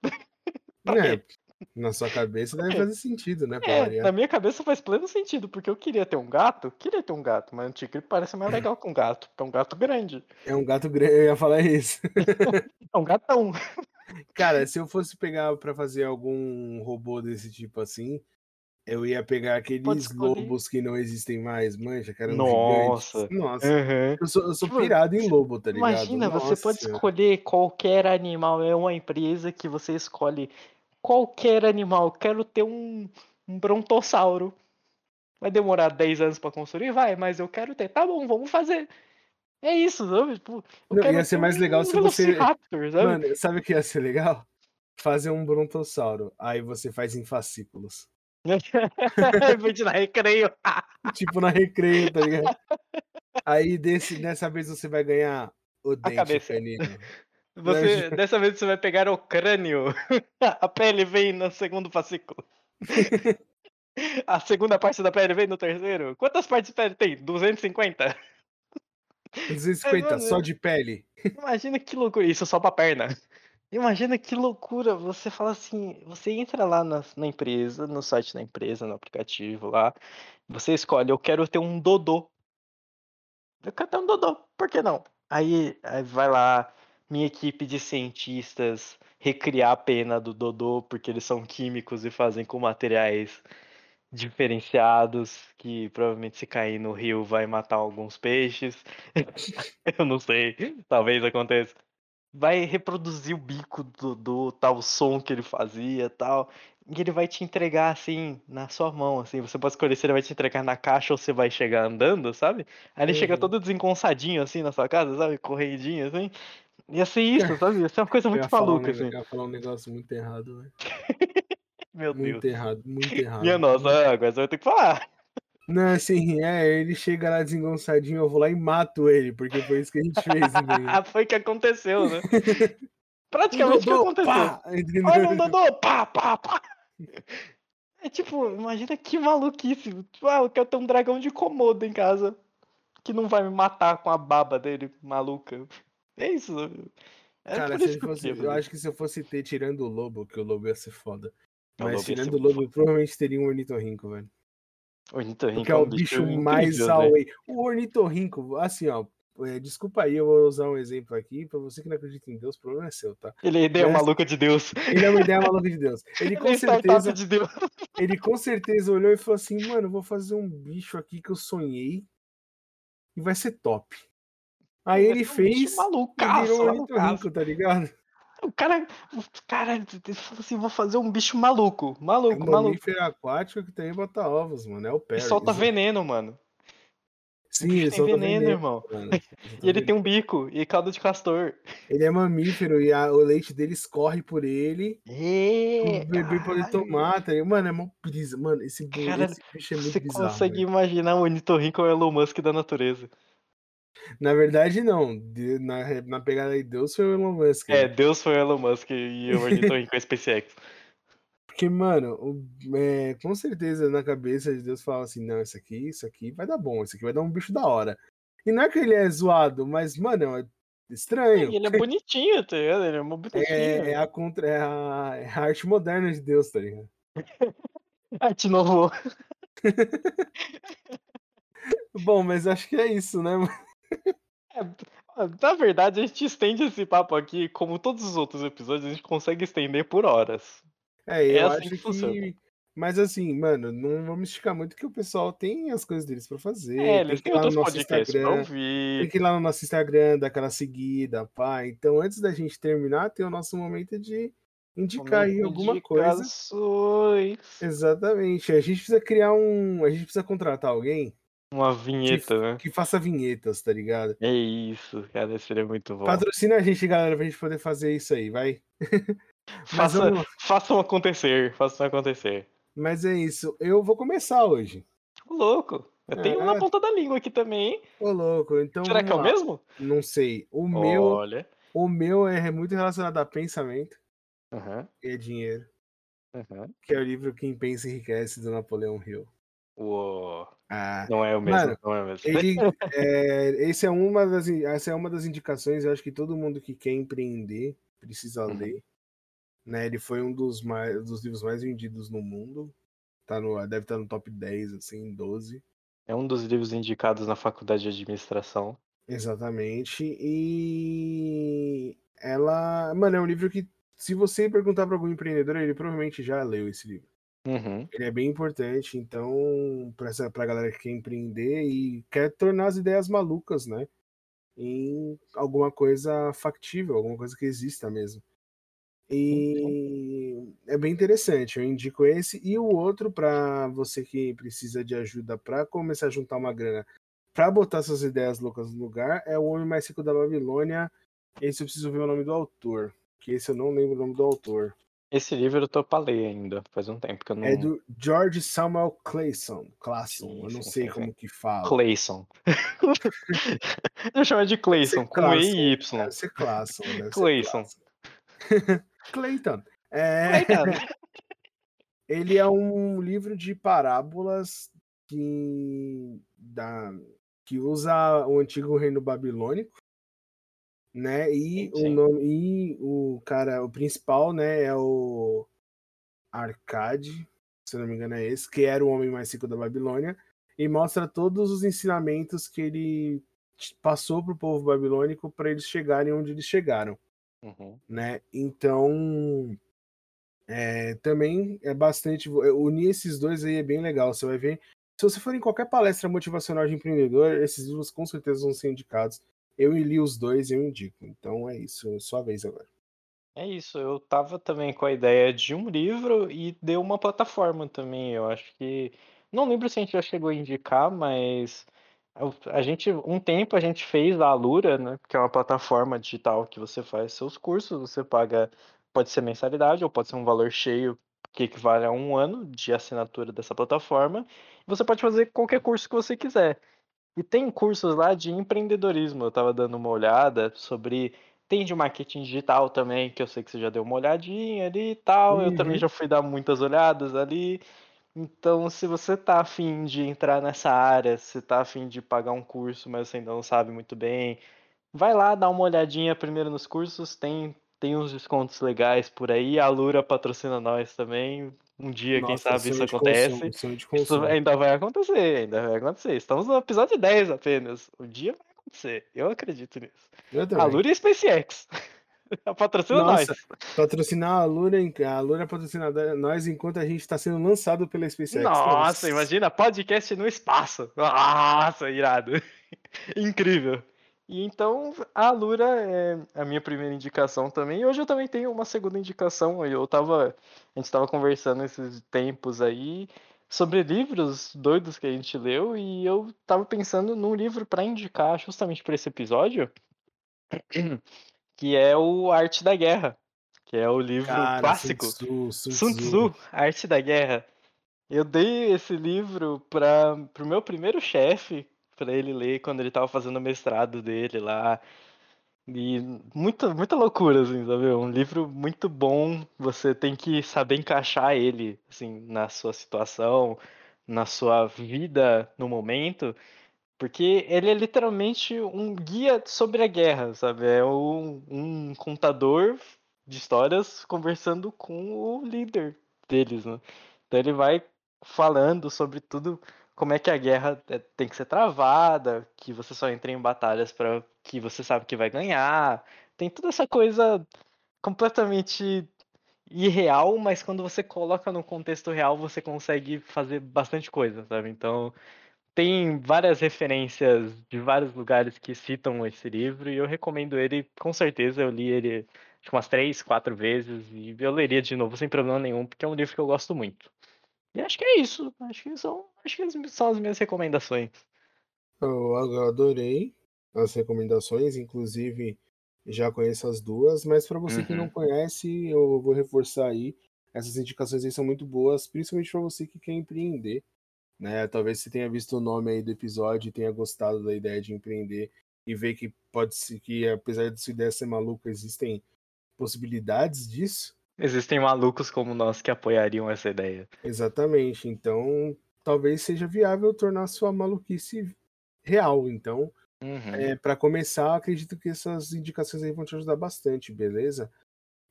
pra é, quê? Na sua cabeça deve fazer sentido, né? É, na minha cabeça faz pleno sentido, porque eu queria ter um gato, queria ter um gato, mas um tigre parece mais legal que um gato, porque é um gato grande. É um gato grande, eu ia falar isso. é um gatão. Cara, se eu fosse pegar para fazer algum robô desse tipo assim, eu ia pegar aqueles lobos que não existem mais, mancha, que eram Nossa. gigantes. Nossa. Uhum. Eu sou, eu sou tipo, pirado em lobo, tá ligado? Imagina, Nossa. você pode escolher qualquer animal, é uma empresa que você escolhe qualquer animal. Quero ter um, um brontossauro. Vai demorar 10 anos para construir? Vai, mas eu quero ter. Tá bom, vamos fazer. É isso, sabe? Tipo, Não, ia ser mais um legal se você. Sabe? Mano, sabe o que ia ser legal? Fazer um brontossauro. Aí você faz em fascículos. na recreio. tipo na recreio, tá ligado? Aí desse, dessa vez você vai ganhar o dente cabeça. Você, dessa vez você vai pegar o crânio. A pele vem no segundo fascículo. A segunda parte da pele vem no terceiro. Quantas partes de pele tem? 250? 250, é, só de pele. Imagina que loucura. Isso só pra perna. Imagina que loucura, você fala assim, você entra lá na, na empresa, no site da empresa, no aplicativo lá, você escolhe, eu quero ter um Dodô. Eu quero ter um Dodô, por que não? Aí, aí vai lá, minha equipe de cientistas recriar a pena do Dodô, porque eles são químicos e fazem com materiais diferenciados, que provavelmente se cair no rio vai matar alguns peixes. Eu não sei, talvez aconteça vai reproduzir o bico do, do tal som que ele fazia tal. E ele vai te entregar assim, na sua mão, assim. Você pode escolher se ele vai te entregar na caixa ou você vai chegar andando, sabe? Aí ele uhum. chega todo desengonçadinho assim na sua casa, sabe? Correndinho assim. Ia ser isso, sabe? Ia ser uma coisa muito maluca, um, assim. Eu ia falar um negócio muito errado, velho. Meu Deus. Muito errado, muito errado. Minha nossa, agora você vai ter que falar. Não, assim, é, ele chega lá desengonçadinho, eu vou lá e mato ele, porque foi isso que a gente fez. foi o que aconteceu, né? Praticamente o que aconteceu. Olha o Dodô, pá, pá, pá. É tipo, imagina que maluquice. Tipo, ah, eu quero ter um dragão de Komodo em casa. Que não vai me matar com a baba dele, maluca. É isso. É Cara, se fosse, eu, eu acho que se eu fosse ter tirando o lobo, que o lobo ia ser foda. Mas tirando o lobo, eu provavelmente teria um ornitorrinco, velho. Ornitorrinco que é, é o bicho, bicho mais né? away. O ornitorrinco, assim, ó, é, desculpa aí, eu vou usar um exemplo aqui. Pra você que não acredita em Deus, o problema é seu, tá? Ele é a ideia Mas, maluca de Deus. Ele é uma ideia maluca de Deus. Ele com certeza. De Deus. Ele com certeza olhou e falou assim: mano, vou fazer um bicho aqui que eu sonhei e vai ser top. Aí ele fez. Malucaço, e virou um ornitorrinco, tá ligado? O cara, cara falou assim: vou fazer um bicho maluco. Maluco, é maluco. aquático que tem bota ovos, mano. É o pé. solta veneno, mano. Sim, ele tem veneno, veneno, irmão. Mano. e ele tem um bico e caldo de castor. Ele é mamífero e a, o leite dele escorre por ele. É, o bebê pode tomar, tá Mano, é uma brisa. Mano, esse, cara, esse bicho é muito você bizarro. Você consegue imaginar o ornitorrinco com o Elon Musk da natureza. Na verdade, não. De, na, na pegada de Deus foi o Elon Musk. É, né? Deus foi o Elon Musk e o Ornitorrinco com a SpaceX. Porque, mano, o, é, com certeza na cabeça de Deus fala assim: não, isso aqui, isso aqui vai dar bom, isso aqui vai dar um bicho da hora. E não é que ele é zoado, mas, mano, é estranho. É, ele é bonitinho, tá ligado? Ele é uma bonitinho. É, é, a, contra, é, a, é a arte moderna de Deus, tá ligado? arte novo. Bom, mas acho que é isso, né, mano? É, na verdade, a gente estende esse papo aqui, como todos os outros episódios, a gente consegue estender por horas. É, eu é assim acho que, que... Mas assim, mano, não vamos esticar muito que o pessoal tem as coisas deles pra fazer. É, eles têm outros podcasts Instagram, pra ouvir. Tem que ir lá no nosso Instagram, dar aquela seguida, pá. Então, antes da gente terminar, tem o nosso momento de indicar aí alguma coisa. Exatamente. A gente precisa criar um. A gente precisa contratar alguém uma vinheta, que, né? Que faça vinhetas, tá ligado? É isso, cara, seria muito bom. Patrocina a gente, galera, pra gente poder fazer isso aí, vai. Faça, vamos... Façam acontecer, façam acontecer. Mas é isso, eu vou começar hoje. Ô, louco, eu tenho um na é. ponta da língua aqui também, hein? Ô, louco, então. Será que é o mesmo? Não sei. O meu. Olha. O meu é muito relacionado a pensamento uhum. e é dinheiro. Uhum. Que é o livro Quem Pensa Enriquece do Napoleão Hill. Uou. Ah, não é o mesmo, mano, não é o mesmo. Ele, é, esse é uma das, essa é uma das indicações, eu acho que todo mundo que quer empreender precisa uhum. ler. Né? Ele foi um dos, mais, dos livros mais vendidos no mundo. Tá no, deve estar no top 10, assim, 12. É um dos livros indicados na faculdade de administração. Exatamente. E ela. Mano, é um livro que, se você perguntar para algum empreendedor, ele provavelmente já leu esse livro. Uhum. Ele é bem importante, então, para pra galera que quer empreender e quer tornar as ideias malucas, né? Em alguma coisa factível, alguma coisa que exista mesmo. E uhum. é bem interessante, eu indico esse e o outro para você que precisa de ajuda para começar a juntar uma grana para botar suas ideias loucas no lugar é O Homem Mais Rico da Babilônia. Esse eu preciso ver o nome do autor, que esse eu não lembro o nome do autor. Esse livro eu tô pra ler ainda, faz um tempo que eu é não. É do George Samuel Clayson. Clayson, eu não sei sim, como que fala. Clayson. eu chamo de Clayson, com E e Y. Deve ser Clayson. Clayson. Clayton. É... Clayton. Ele é um livro de parábolas que, da... que usa o antigo reino babilônico né? E sim, sim. o nome e o cara, o principal, né, é o Arcade, se não me engano é esse, que era o homem mais rico da Babilônia, e mostra todos os ensinamentos que ele passou para o povo babilônico para eles chegarem onde eles chegaram, uhum. né? Então é, também é bastante unir esses dois aí é bem legal. Você vai ver se você for em qualquer palestra motivacional de empreendedor, esses livros com certeza vão ser indicados. Eu li os dois e eu indico. Então é isso, sua vez agora. É isso, eu tava também com a ideia de um livro e deu uma plataforma também. Eu acho que. Não lembro se a gente já chegou a indicar, mas a gente, um tempo a gente fez a Alura, né, que é uma plataforma digital que você faz seus cursos, você paga, pode ser mensalidade ou pode ser um valor cheio que equivale a um ano de assinatura dessa plataforma. Você pode fazer qualquer curso que você quiser. E tem cursos lá de empreendedorismo. Eu estava dando uma olhada sobre. Tem de marketing digital também, que eu sei que você já deu uma olhadinha ali e tal. Uhum. Eu também uhum. já fui dar muitas olhadas ali. Então, se você tá afim de entrar nessa área, se tá afim de pagar um curso, mas você ainda não sabe muito bem, vai lá, dá uma olhadinha primeiro nos cursos, tem, tem uns descontos legais por aí, a Lura patrocina nós também. Um dia, Nossa, quem sabe isso acontece. Consumo, isso ainda vai acontecer, ainda vai acontecer. Estamos no episódio 10 apenas. Um dia vai acontecer. Eu acredito nisso. Eu a Lura e SpaceX. Patrocina Nossa, nós. Patrocinar a Lura, a Lura patrocina nós enquanto a gente está sendo lançado pela SpaceX. Nossa, Nossa, imagina, podcast no espaço. Nossa, irado. Incrível. E então a Lura é a minha primeira indicação também. E hoje eu também tenho uma segunda indicação. Eu tava, a gente estava conversando esses tempos aí sobre livros doidos que a gente leu e eu tava pensando num livro para indicar justamente para esse episódio que é o Arte da Guerra, que é o livro Cara, clássico. Sun Tzu, Sun, Sun Tzu, Arte da Guerra. Eu dei esse livro para o meu primeiro chefe, para ele ler quando ele estava fazendo o mestrado dele lá. E muita, muita loucura, assim, sabe? Um livro muito bom, você tem que saber encaixar ele, assim, na sua situação, na sua vida no momento. Porque ele é literalmente um guia sobre a guerra, sabe? É um, um contador de histórias conversando com o líder deles, né? Então ele vai falando sobre tudo, como é que a guerra é, tem que ser travada, que você só entra em batalhas para que você sabe que vai ganhar. Tem toda essa coisa completamente irreal, mas quando você coloca no contexto real, você consegue fazer bastante coisa, sabe? Então, tem várias referências de vários lugares que citam esse livro e eu recomendo ele com certeza. Eu li ele acho, umas três, quatro vezes e eu leria de novo sem problema nenhum, porque é um livro que eu gosto muito. E acho que é isso. Acho que são, acho que são as minhas recomendações. Eu adorei as recomendações, inclusive já conheço as duas, mas para você uhum. que não uhum. conhece, eu vou reforçar aí. Essas indicações aí são muito boas, principalmente para você que quer empreender né? Talvez você tenha visto o nome aí do episódio e tenha gostado da ideia de empreender e ver que pode ser que, apesar de sua ideia ser maluca, existem possibilidades disso. Existem malucos como nós que apoiariam essa ideia. Exatamente. Então, talvez seja viável tornar sua maluquice real. Então, uhum. é, para começar, acredito que essas indicações aí vão te ajudar bastante, beleza?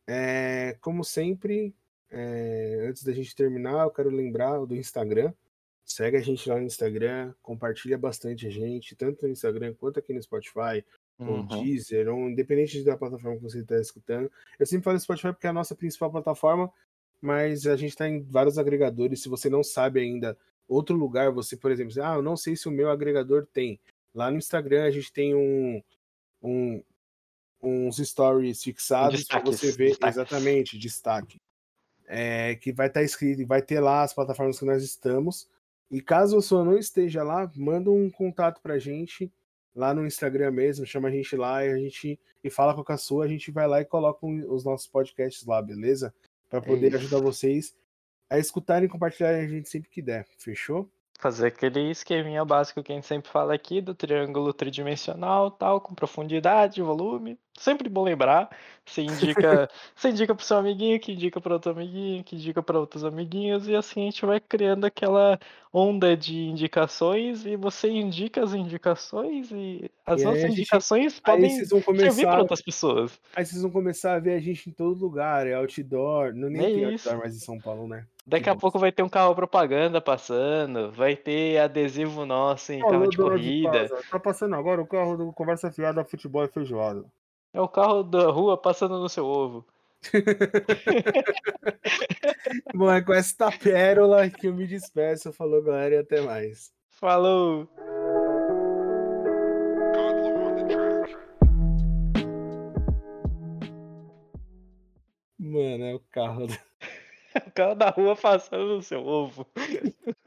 É, como sempre, é, antes da gente terminar, eu quero lembrar do Instagram, Segue a gente lá no Instagram, compartilha bastante a gente, tanto no Instagram quanto aqui no Spotify, uhum. ou Deezer, ou independente da plataforma que você está escutando. Eu sempre falo Spotify porque é a nossa principal plataforma, mas a gente está em vários agregadores. Se você não sabe ainda outro lugar, você, por exemplo, ah, eu não sei se o meu agregador tem. Lá no Instagram a gente tem um, um uns stories fixados para você ver destaques. exatamente destaque. É, que vai estar tá escrito, vai ter lá as plataformas que nós estamos. E caso você não esteja lá, manda um contato pra gente lá no Instagram mesmo, chama a gente lá e a gente e fala com a sua, a gente vai lá e coloca os nossos podcasts lá, beleza? Para poder é ajudar vocês a escutarem e compartilharem a gente sempre que der. Fechou? Fazer aquele esqueminha básico que a gente sempre fala aqui do triângulo tridimensional, tal, com profundidade, volume. sempre bom lembrar. Você indica, você indica pro seu amiguinho, que indica para outro amiguinho, que indica para outros amiguinhos, e assim a gente vai criando aquela onda de indicações, e você indica as indicações, e as e nossas indicações gente, podem começar, servir para outras pessoas. Aí vocês vão começar a ver a gente em todo lugar, é outdoor, não nem é tem isso. outdoor mais em São Paulo, né? Daqui a pouco vai ter um carro propaganda passando, vai ter adesivo nosso em carro de corrida. De tá passando agora o carro do Conversa Fiada Futebol e Feijoada. É o carro da rua passando no seu ovo. Bom, é com esta pérola que eu me despeço. Falou, galera, e até mais. Falou! Mano, é o carro. o carro da rua passando no seu ovo.